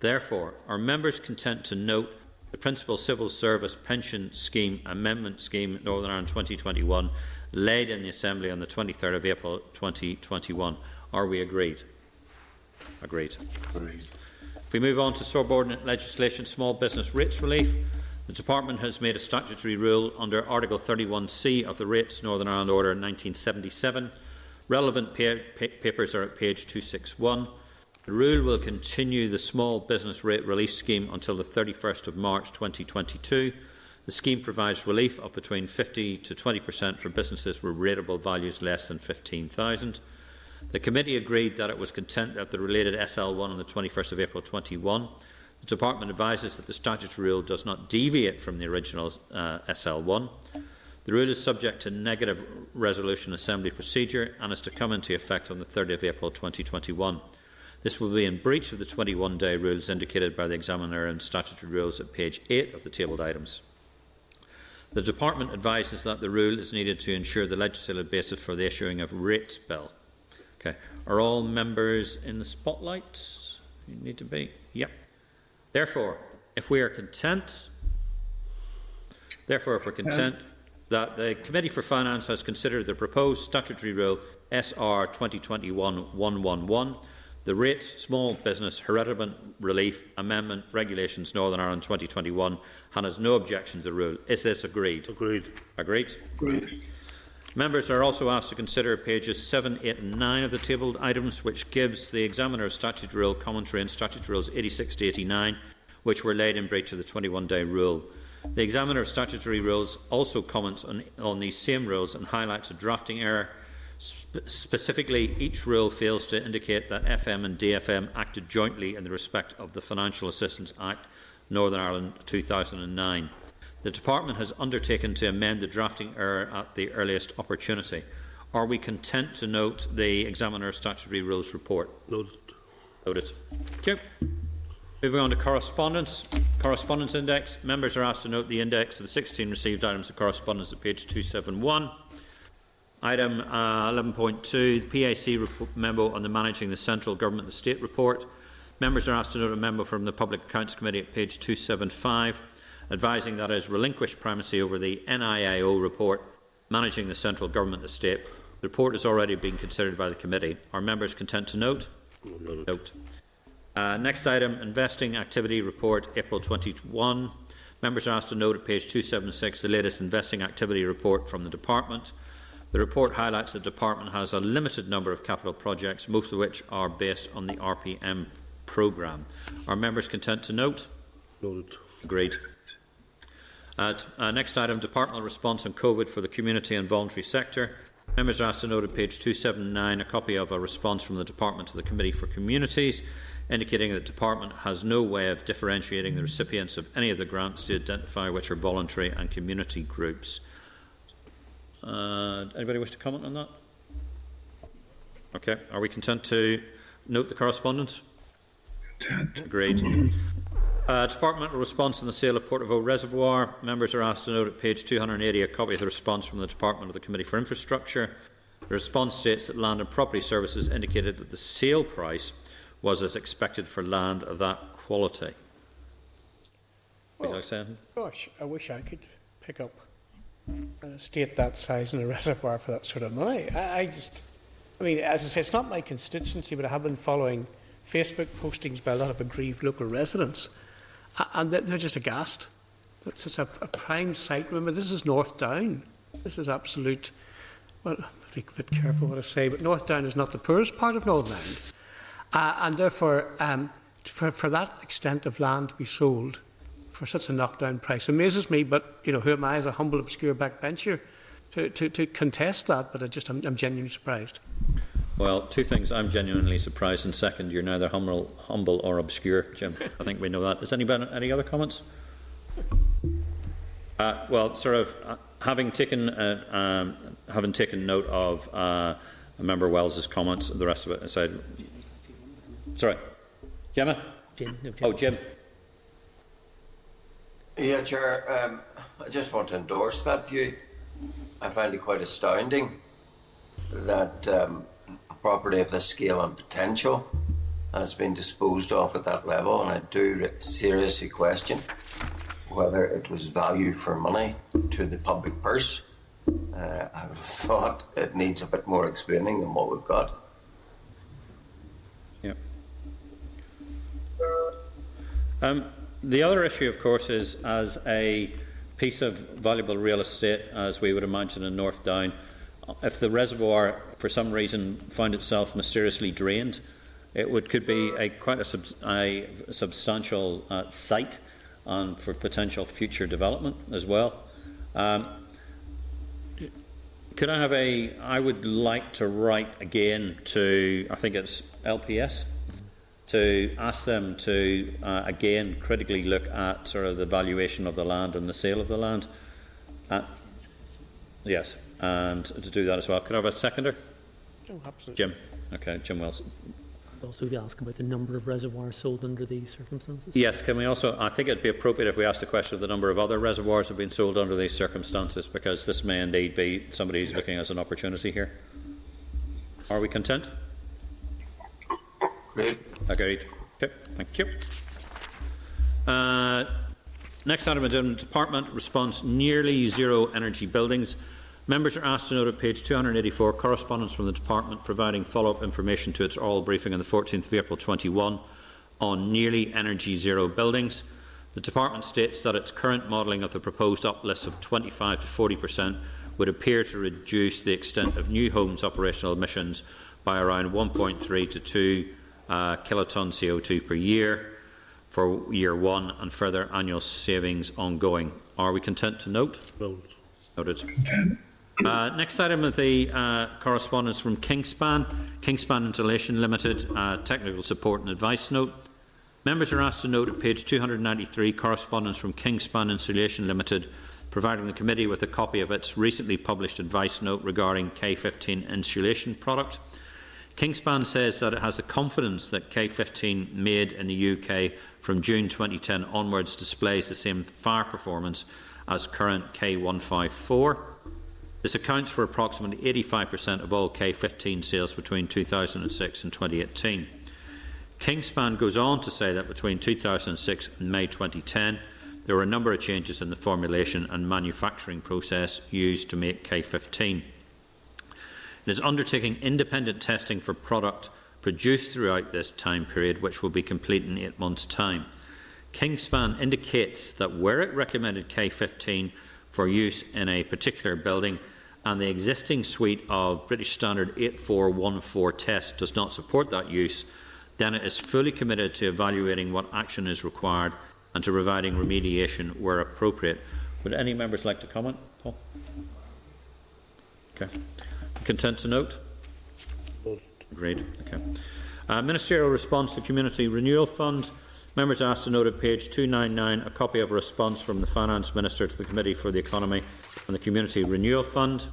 Therefore, are members content to note the Principal Civil Service Pension Scheme Amendment Scheme Northern Ireland 2021 laid in the Assembly on the 23rd of April 2021? Are we agreed? Agreed. Agreed. If we move on to subordinate legislation, small business rates relief, the Department has made a statutory rule under Article 31C of the Rates Northern Ireland Order 1977. Relevant pa pa papers are at page 261. The rule will continue the small business rate relief scheme until the 31st of March 2022. The scheme provides relief of between 50 to 20% for businesses with rateable values less than 15,000. The committee agreed that it was content that the related SL1 on the 21st of April 21 The Department advises that the statutory rule does not deviate from the original uh, SL1. The rule is subject to negative resolution assembly procedure and is to come into effect on the 30th of April 2021. This will be in breach of the 21 day rules indicated by the examiner in statutory rules at page 8 of the tabled items. The Department advises that the rule is needed to ensure the legislative basis for the issuing of rates bill. Okay. Are all members in the spotlight? You need to be. Yep. Therefore, if we are content, therefore, if we're content that the Committee for Finance has considered the proposed statutory rule SR 2021-111 the Rates Small Business Hereditament Relief Amendment Regulations Northern Ireland 2021 and has no objection to the rule. Is this agreed? Agreed. Agreed? Agreed. Members are also asked to consider pages 7, 8 and 9 of the tabled items, which gives the examiner of statutory rule commentary on statutory rules 86 to 89, which were laid in breach of the 21-day rule. The examiner of statutory rules also comments on, on these same rules and highlights a drafting error Sp specifically, each rule fails to indicate that FM and DFM acted jointly in the respect of the Financial Assistance Act, Northern Ireland 2009. The Department has undertaken to amend the drafting error at the earliest opportunity. Are we content to note the Examiner of Statutory Rules report? Noted. Noted. Thank you. Moving on to correspondence. Correspondence index. Members are asked to note the index of the 16 received items of correspondence at page 271. Item uh, 11.2, the PAC report, memo on the Managing the Central Government and the State report. Members are asked to note a memo from the Public Accounts Committee at page 275, advising that it has relinquished primacy over the NIAO report Managing the Central Government Estate. The report has already been considered by the committee. Are members content to note? Note. Uh, next item, Investing Activity Report, April 21. Members are asked to note at page 276 the latest investing activity report from the Department. The report highlights that the Department has a limited number of capital projects, most of which are based on the RPM programme. Are members content to note? Noted. Agreed. Uh, uh, next item, departmental response on COVID for the community and voluntary sector. Members are asked to note at page 279 a copy of a response from the Department to the Committee for Communities, indicating that the Department has no way of differentiating the recipients of any of the grants to identify which are voluntary and community groups. Uh, anybody wish to comment on that? Okay. Are we content to note the correspondence? Agreed. Uh, departmental response on the sale of Portavoe Reservoir. Members are asked to note at page 280 a copy of the response from the Department of the Committee for Infrastructure. The response states that Land and Property Services indicated that the sale price was as expected for land of that quality. Would you like to say? Gosh, I wish I could pick up an estate that size in a reservoir for that sort of money. I, I just, I mean, as I say, it's not my constituency, but I have been following Facebook postings by a lot of aggrieved local residents, And they're just aghast. It's just a, a prime site. Remember, this is North Down. This is absolute. Well, I a bit careful what I say, but North Down is not the poorest part of Northern Ireland. Uh, and therefore, um, for, for that extent of land to be sold for such a knockdown price amazes me, but you know, who am I as a humble, obscure backbencher to, to, to contest that? But I just, I'm, I'm genuinely surprised. Well, two things. I'm genuinely surprised, and second, you're neither humble, humble or obscure, Jim. I think we know that. Is anybody any other comments? Uh, well, sort of uh, having taken uh, um, having taken note of uh, Member Wells's comments, the rest of it aside. Sorry, Gemma. Jim, no, Jim. Oh, Jim. Yeah, Chair, um, I just want to endorse that view. I find it quite astounding that um, a property of this scale and potential has been disposed of at that level, and I do seriously question whether it was value for money to the public purse. Uh, I thought it needs a bit more explaining than what we've got. Yeah. Um, the other issue, of course, is as a piece of valuable real estate, as we would imagine in North Down, if the reservoir, for some reason, found itself mysteriously drained, it would could be a quite a, sub, a substantial uh, site um, for potential future development as well. Um, could I have a? I would like to write again to. I think it's LPS to ask them to uh, again critically look at sort of the valuation of the land and the sale of the land. Uh, yes, and to do that as well. Could I have a seconder? Oh, absolutely. Jim. Okay, Jim Wilson. Also, if you ask about the number of reservoirs sold under these circumstances. Yes, can we also? I think it'd be appropriate if we ask the question of the number of other reservoirs that have been sold under these circumstances, because this may indeed be somebody who's looking as an opportunity here. Are we content? Great. Agreed. Okay, thank you. Uh, next item of the department response nearly zero energy buildings. Members are asked to note at page 284 correspondence from the Department providing follow-up information to its oral briefing on the 14th of April 21 on nearly energy zero buildings. The Department states that its current modelling of the proposed uplifts of 25 to 40 per cent would appear to reduce the extent of new homes' operational emissions by around 1.3 to 2 uh, kiloton CO2 per year for year one and further annual savings ongoing. Are we content to note? Note. Noted. Uh, next item of the uh, correspondence from Kingspan, Kingspan Insulation Limited, uh, technical support and advice note. Members are asked to note at page 293 correspondence from Kingspan Insulation Limited, providing the committee with a copy of its recently published advice note regarding K15 insulation product. Kingspan says that it has the confidence that K15 made in the UK from June 2010 onwards displays the same fire performance as current K154. This accounts for approximately 85% of all K15 sales between 2006 and 2018. Kingspan goes on to say that between 2006 and May 2010, there were a number of changes in the formulation and manufacturing process used to make K15. It is undertaking independent testing for product produced throughout this time period, which will be complete in eight months' time. Kingspan indicates that where it recommended K15 for use in a particular building and the existing suite of British Standard 8414 tests does not support that use, then it is fully committed to evaluating what action is required and to providing remediation where appropriate. Would any members like to comment, Paul? Okay. Content to note? Agreed. Okay. Uh, ministerial response to Community Renewal Fund. Members asked to note at page 299 a copy of a response from the Finance Minister to the Committee for the Economy and the Community Renewal Fund.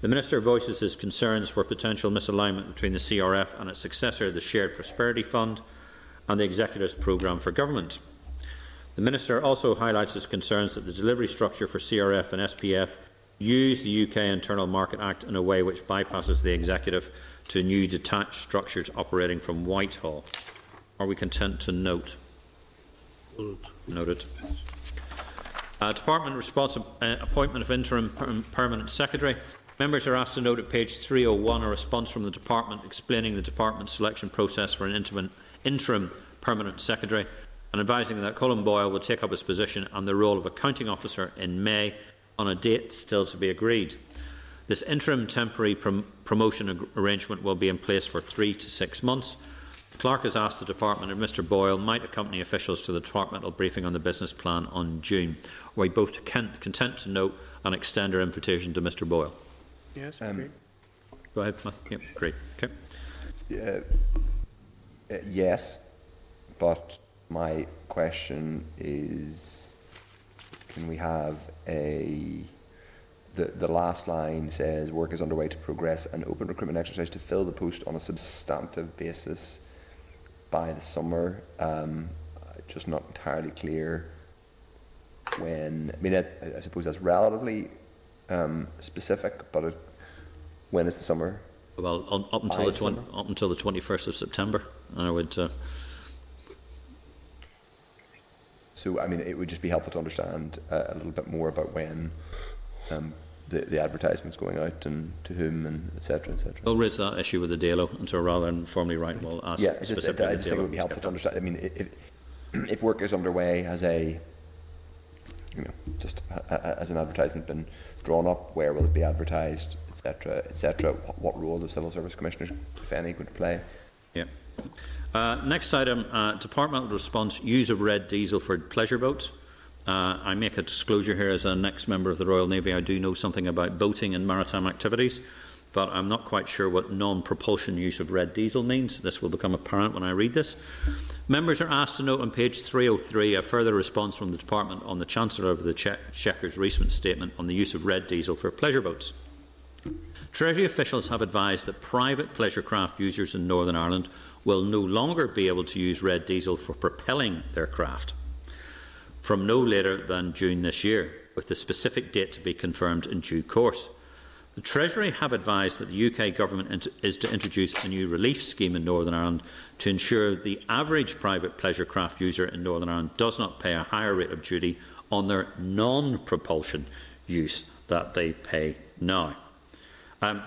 The Minister voices his concerns for potential misalignment between the CRF and its successor, the Shared Prosperity Fund, and the Executive's Programme for Government. The Minister also highlights his concerns that the delivery structure for CRF and SPF use the UK Internal Market Act in a way which bypasses the Executive to new detached structures operating from Whitehall. Are we content to note? Noted. Uh, Department responsible uh, appointment of interim per permanent secretary. Members are asked to note at page 301 a response from the Department explaining the Department's selection process for an interim, interim permanent secretary and advising that Colin Boyle will take up his position and the role of accounting officer in May on a date still to be agreed. This interim temporary prom promotion arrangement will be in place for three to six months. The clerk has asked the department if Mr Boyle might accompany officials to the departmental briefing on the business plan on June. Are we both content to note and extend our invitation to Mr Boyle? Yes, Um, great. Go ahead. Yep, great. Okay. Uh, uh, yes, but my question is, can we have a, the, the last line says, work is underway to progress an open recruitment exercise to fill the post on a substantive basis by the summer. Um, just not entirely clear when, I mean, I, I suppose that's relatively um, specific, but it, when is the summer? Well, on, up until By the 20, up until the twenty first of September, I would. Uh, So, I mean, it would just be helpful to understand uh, a little bit more about when um, the, the advertisement's going out and to whom and etc. cetera, et cetera. we'll raise that issue with the DALO, and so rather than formally write, we'll ask yeah, just, I specifically. just think it would be helpful to understand. I mean, if, if work is underway, as a, you know, just as an advertisement been drawn up, where will it be advertised, etc., cetera, et cetera? What, what role the civil service commissioners, if any, going to play? Yeah. Uh, next item, uh, departmental response, use of red diesel for pleasure boats. Uh, I make a disclosure here as a next member of the Royal Navy. I do know something about boating and maritime activities. but I'm not quite sure what non-propulsion use of red diesel means. This will become apparent when I read this. Members are asked to note on page 303 a further response from the Department on the Chancellor of the Exchequer recent statement on the use of red diesel for pleasure boats. Treasury officials have advised that private pleasure craft users in Northern Ireland will no longer be able to use red diesel for propelling their craft from no later than June this year, with the specific date to be confirmed in due course. The Treasury have advised that the UK Government is to introduce a new relief scheme in Northern Ireland to ensure the average private pleasure craft user in Northern Ireland does not pay a higher rate of duty on their non propulsion use that they pay now. Um,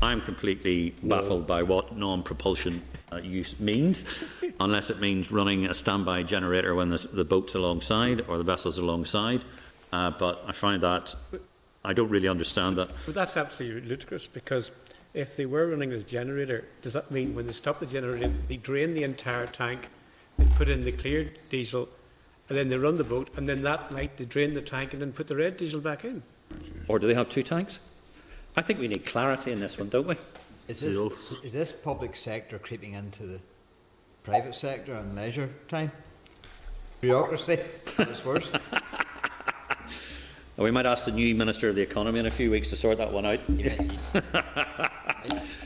I'm completely baffled by what non propulsion uh, use means, unless it means running a standby generator when the, the boat's alongside or the vessel's alongside. Uh, but I find that I don't really understand that. But that's absolutely ludicrous because if they were running a generator, does that mean when they stop the generator, they drain the entire tank, they put in the cleared diesel, and then they run the boat, and then that night they drain the tank and then put the red diesel back in? Or do they have two tanks? I think we need clarity in this one, don't we? Is this, is this public sector creeping into the private sector and leisure time? Bureaucracy, it's worse. we might ask the new Minister of the Economy in a few weeks to sort that one out. Yeah. uh,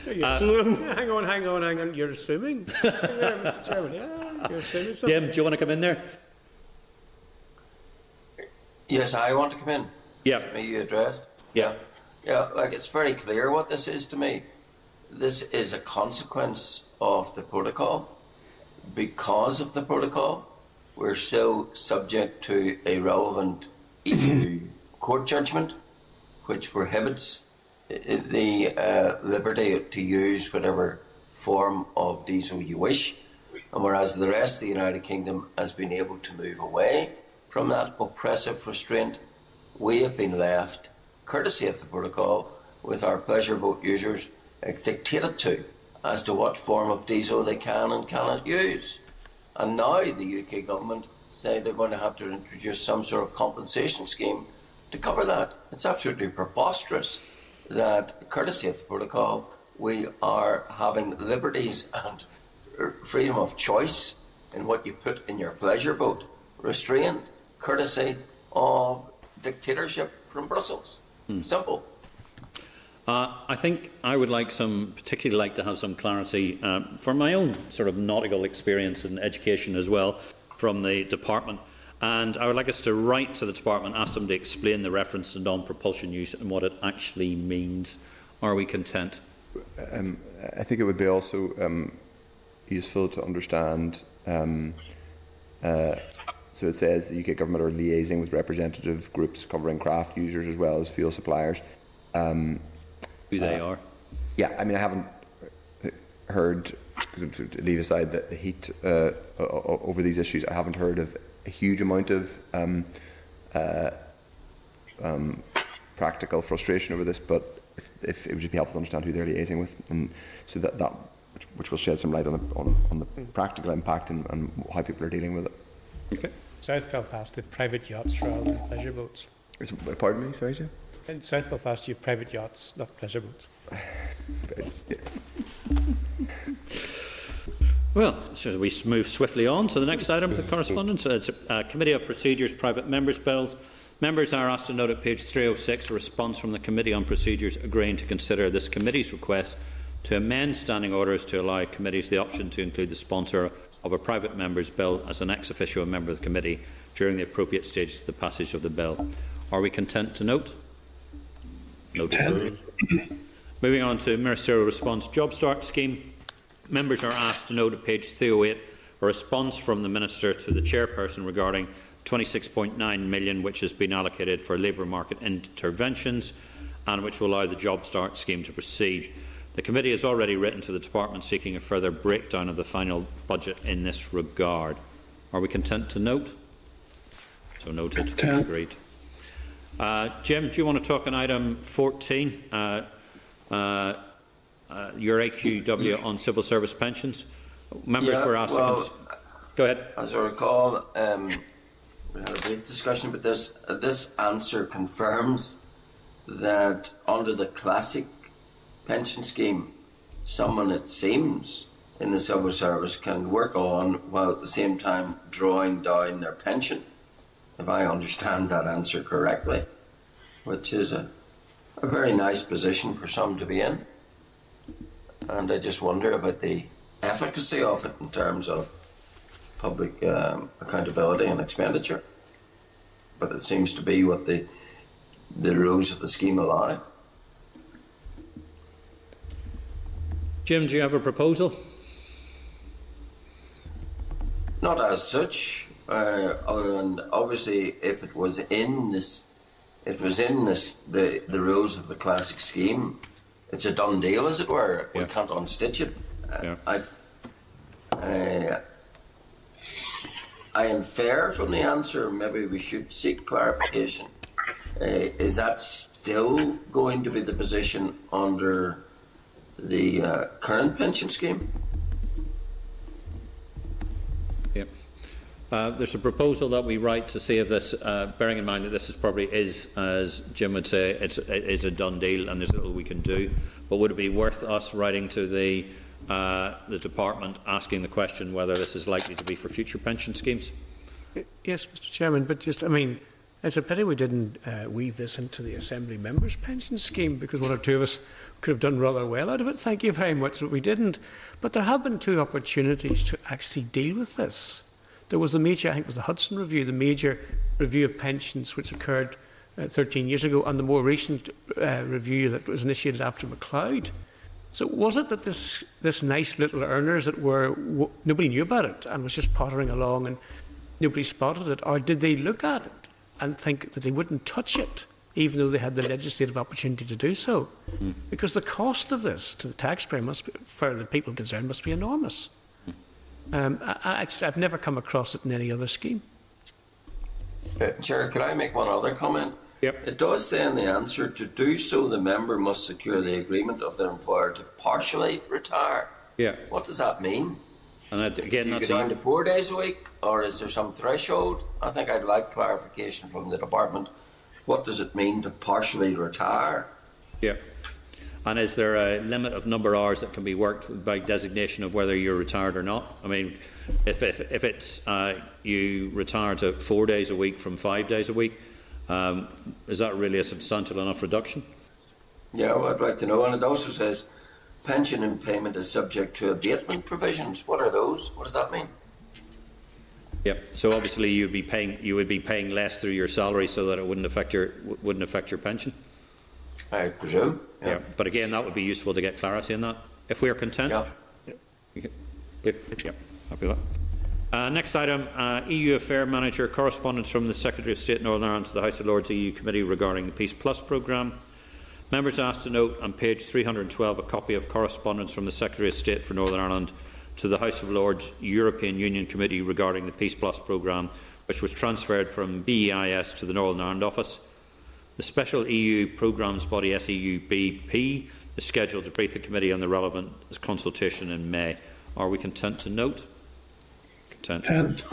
hang on, hang on, hang on. You're assuming? there, Mr. Chairman. Yeah, you're assuming something. Jim, do you want to come in there? Yes, I want to come in. Yeah. Me you addressed. Yeah. Yeah, like it's very clear what this is to me. This is a consequence of the protocol. Because of the protocol, we're so subject to a relevant EU court judgment which prohibits the uh, liberty to use whatever form of diesel you wish. And whereas the rest of the United Kingdom has been able to move away from that oppressive restraint, we have been left courtesy of the protocol, with our pleasure boat users dictated to as to what form of diesel they can and cannot use. And now the UK government say they're going to have to introduce some sort of compensation scheme to cover that. It's absolutely preposterous that, courtesy of the protocol, we are having liberties and freedom of choice in what you put in your pleasure boat restrained, courtesy of dictatorship from Brussels. Hmm. Simple. Uh, I think I would like some, particularly like to have some clarity uh, from my own sort of nautical experience and education as well from the department. And I would like us to write to the department, ask them to explain the reference to non-propulsion use and what it actually means. Are we content? Um, I think it would be also um, useful to understand um, uh, so it says the UK government are liaising with representative groups covering craft users as well as fuel suppliers. Um, Who they uh, are? Yeah, I mean, I haven't heard, to leave aside the, the heat uh, over these issues, I haven't heard of a huge amount of um, uh, um, practical frustration over this, but if, if, it would just be helpful to understand who they're liaising with, and so that, that which, which will shed some light on the, on, on the practical impact and, and how people are dealing with it. Okay. South Belfast have private yachts rather than pleasure boats. Pardon me, sorry, Jim? In South Belfast, you have private yachts, not pleasure boats. Well, so we move swiftly on to the next item of the correspondence. Uh, it's a uh, Committee of Procedures Private Members Bill. Members are asked to note at page 306 a response from the Committee on Procedures agreeing to consider this committee's request to amend standing orders to allow committees the option to include the sponsor of a private member's bill as an ex officio member of the committee during the appropriate stages of the passage of the bill. Are we content to note? Noted. Moving on to Ministerial Response Job Start Scheme. Members are asked to note at page 308 a response from the Minister to the Chairperson regarding 26.9 million which has been allocated for labour market interventions and which will allow the Job Start scheme to proceed. The committee has already written to the department seeking a further breakdown of the final budget in this regard. Are we content to note? So noted. Agreed. Uh, Jim, do you want to talk on item 14, uh, uh, uh your AQW on civil service pensions? Members yeah, were asked well, to. Go ahead. As I recall, um, we had a big discussion about this. Uh, this answer confirms that under the classic pension scheme someone, it seems, in the civil service can work on while at the same time drawing down their pension, if I understand that answer correctly, which is a, a very nice position for some to be in. And I just wonder about the efficacy of it in terms of public um, accountability and expenditure. But it seems to be what the the rules of the scheme allow. Jim, do you have a proposal? Not as such, uh, other than obviously if it was in this, it was in this the the rules of the classic scheme. It's a done deal, as it were. Yeah. We can't unstitch it. Uh, Yeah. I, uh, I infer from the answer. Maybe we should seek clarification. Uh, is that still going to be the position under the uh, current pension scheme? Uh, there's a proposal that we write to see if this, uh, bearing in mind that this is probably is, as Jim would say, it's, it is a done deal and there's little we can do. But would it be worth us writing to the uh, the department asking the question whether this is likely to be for future pension schemes? Yes, Mr. Chairman, but just I mean, it's a pity we didn't uh, weave this into the Assembly members' pension scheme because one or two of us could have done rather well out of it. Thank you very much but we didn't. But there have been two opportunities to actually deal with this. There was the major, I think it was the Hutton Review, the major review of pensions which occurred uh, 13 years ago, and the more recent uh, review that was initiated after McCloud. So was it that this, this nice little earners that were, w- nobody knew about it and was just pottering along and nobody spotted it, or did they look at it and think that they wouldn't touch it, even though they had the legislative opportunity to do so? Because the cost of this to the taxpayer must be, for the people concerned, must be enormous. Um, I, I just, I've never come across it in any other scheme. Uh, Chair, could I make one other comment? Yep. It does say in the answer to do so, the member must secure the agreement of their employer to partially retire. Yeah. What does that mean? And that, again, Do you that's go down to four days a week, or is there some threshold? I think I'd like clarification from the department. What does it mean to partially retire? yeah. And is there a limit of number of hours that can be worked by designation of whether you're retired or not? I mean, if, if, if it's uh, you retire to four days a week from five days a week, um, is that really a substantial enough reduction? Yeah, well, I'd like to know. And it also says pension and payment is subject to abatement provisions. What are those? What does that mean? Yep. So obviously you'd be paying you would be paying less through your salary so that it wouldn't affect your wouldn't affect your pension. I presume. Yeah. But again, that would be useful to get clarity on that. If we are content. Yeah. Yep. Happy with that. Uh, next item, uh, EU Affair Manager correspondence from the Secretary of State Northern Ireland to the House of Lords EU Committee regarding the Peace Plus programme. Members asked to note on page 312 a copy of correspondence from the Secretary of State for Northern Ireland to the House of Lords European Union Committee regarding the Peace Plus programme, which was transferred from BEIS to the Northern Ireland office. The special EU programmes body SEUPB is scheduled to brief the committee on the relevant consultation in May. Are we content to note? Content. And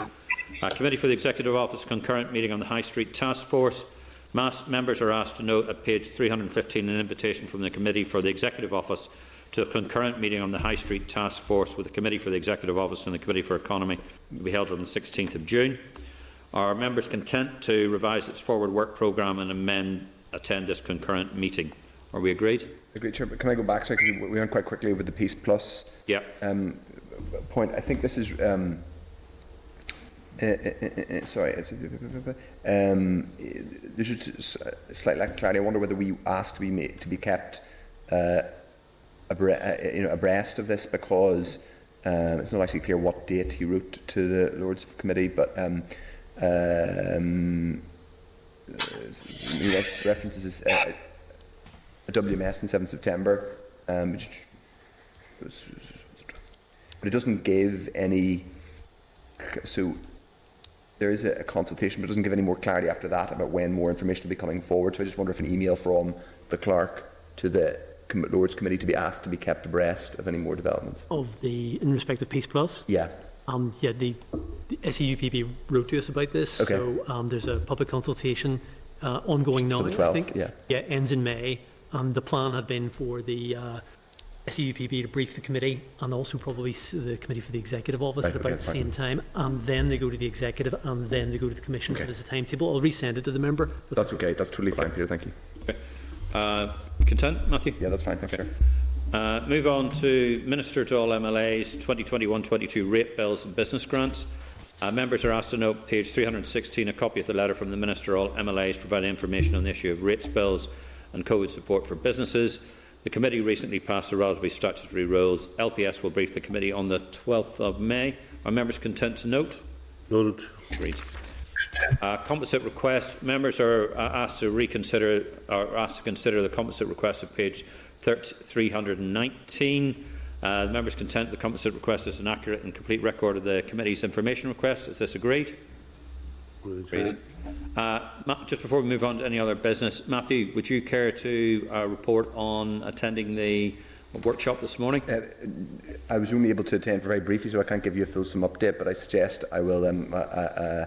Uh, Committee for the Executive Office concurrent meeting on the High Street Task Force. Mass members are asked to note at page 315 an invitation from the Committee for the Executive Office to a concurrent meeting on the High Street Task Force with the Committee for the Executive Office and the Committee for Economy will be held on the 16th of June. Are members content to revise its forward work programme and amend attend this concurrent meeting? Are we agreed? Agreed, Chair, but can I go back? So we we went quite quickly over the Peace Plus Yeah. um, point. I think this is. Um, uh, uh, uh, uh, sorry, it's- um, there's just a slight lack of clarity. I wonder whether we ask to be made, to be kept uh, abre- uh, you know, abreast of this because um, it's not actually clear what date he wrote to the Lords of Committee, but um, uh, references uh, a WMS on 7th September, um, which but it doesn't give any. So there is a, a consultation, but it doesn't give any more clarity after that about when more information will be coming forward. So I just wonder if an email from the clerk to the Lords Committee to be asked to be kept abreast of any more developments. Of the, in respect of Peace Plus, Yeah. Um, yeah, the, the SEUPB wrote to us about this. Okay. So um, there's a public consultation uh, ongoing now, the I 12th, think. yeah. Yeah, ends in May. And the plan had been for the uh, SEUPB to brief the committee and also probably the committee for the executive office Right, at okay, about the that's fine. same time, and then they go to the executive, and then they go to the commission. Okay. So there's a timetable. I'll resend it to the member. That's okay. That's totally fine, Peter. Thank you. Uh, content, Matthew? Yeah, that's fine. Thanks, Chair. Uh, move on to Minister to all MLAs 2021-22 rate bills and business grants. Uh, members are asked to note page 316 a copy of the letter from the Minister all MLAs providing information on the issue of rates bills and COVID support for businesses. The committee recently passed the relatively statutory rules. LPS will brief the committee on the 12th of May. Are members content to note? Noted. Agreed. Uh, composite request. Members are uh, asked to reconsider, are asked to consider the composite request of page 30 319. Uh, the members content the composite request is an accurate and complete record of the committee's information request. Is this agreed? Agreed. Uh, just before we move on to any other business, Matthew, would you care to uh, report on attending the workshop this morning? Uh, I was only able to attend for very briefly, so I can't give you a fulsome update. But I suggest I will. Um, uh, uh,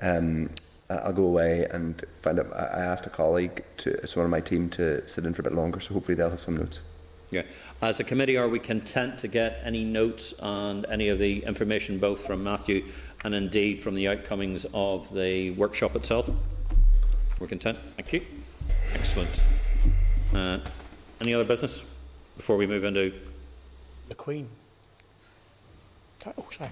um, I'll go away and find out. I I asked a colleague, to, someone on my team, to sit in for a bit longer, so hopefully they'll have some notes. Yeah. As a committee, are we content to get any notes on any of the information, both from Matthew and indeed from the outcomings of the workshop itself? We're content. Thank you. Excellent. Uh, any other business before we move into The Queen. Oh, sorry.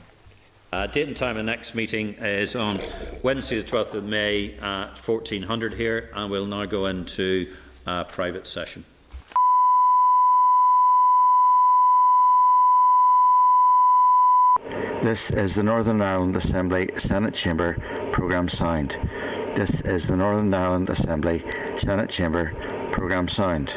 Uh, date and time of the next meeting is on Wednesday, the 12th of May at 1400 here, and we'll now go into uh, private session. This is the Northern Ireland Assembly Senate Chamber Programme Sound. This is the Northern Ireland Assembly Senate Chamber Programme Sound.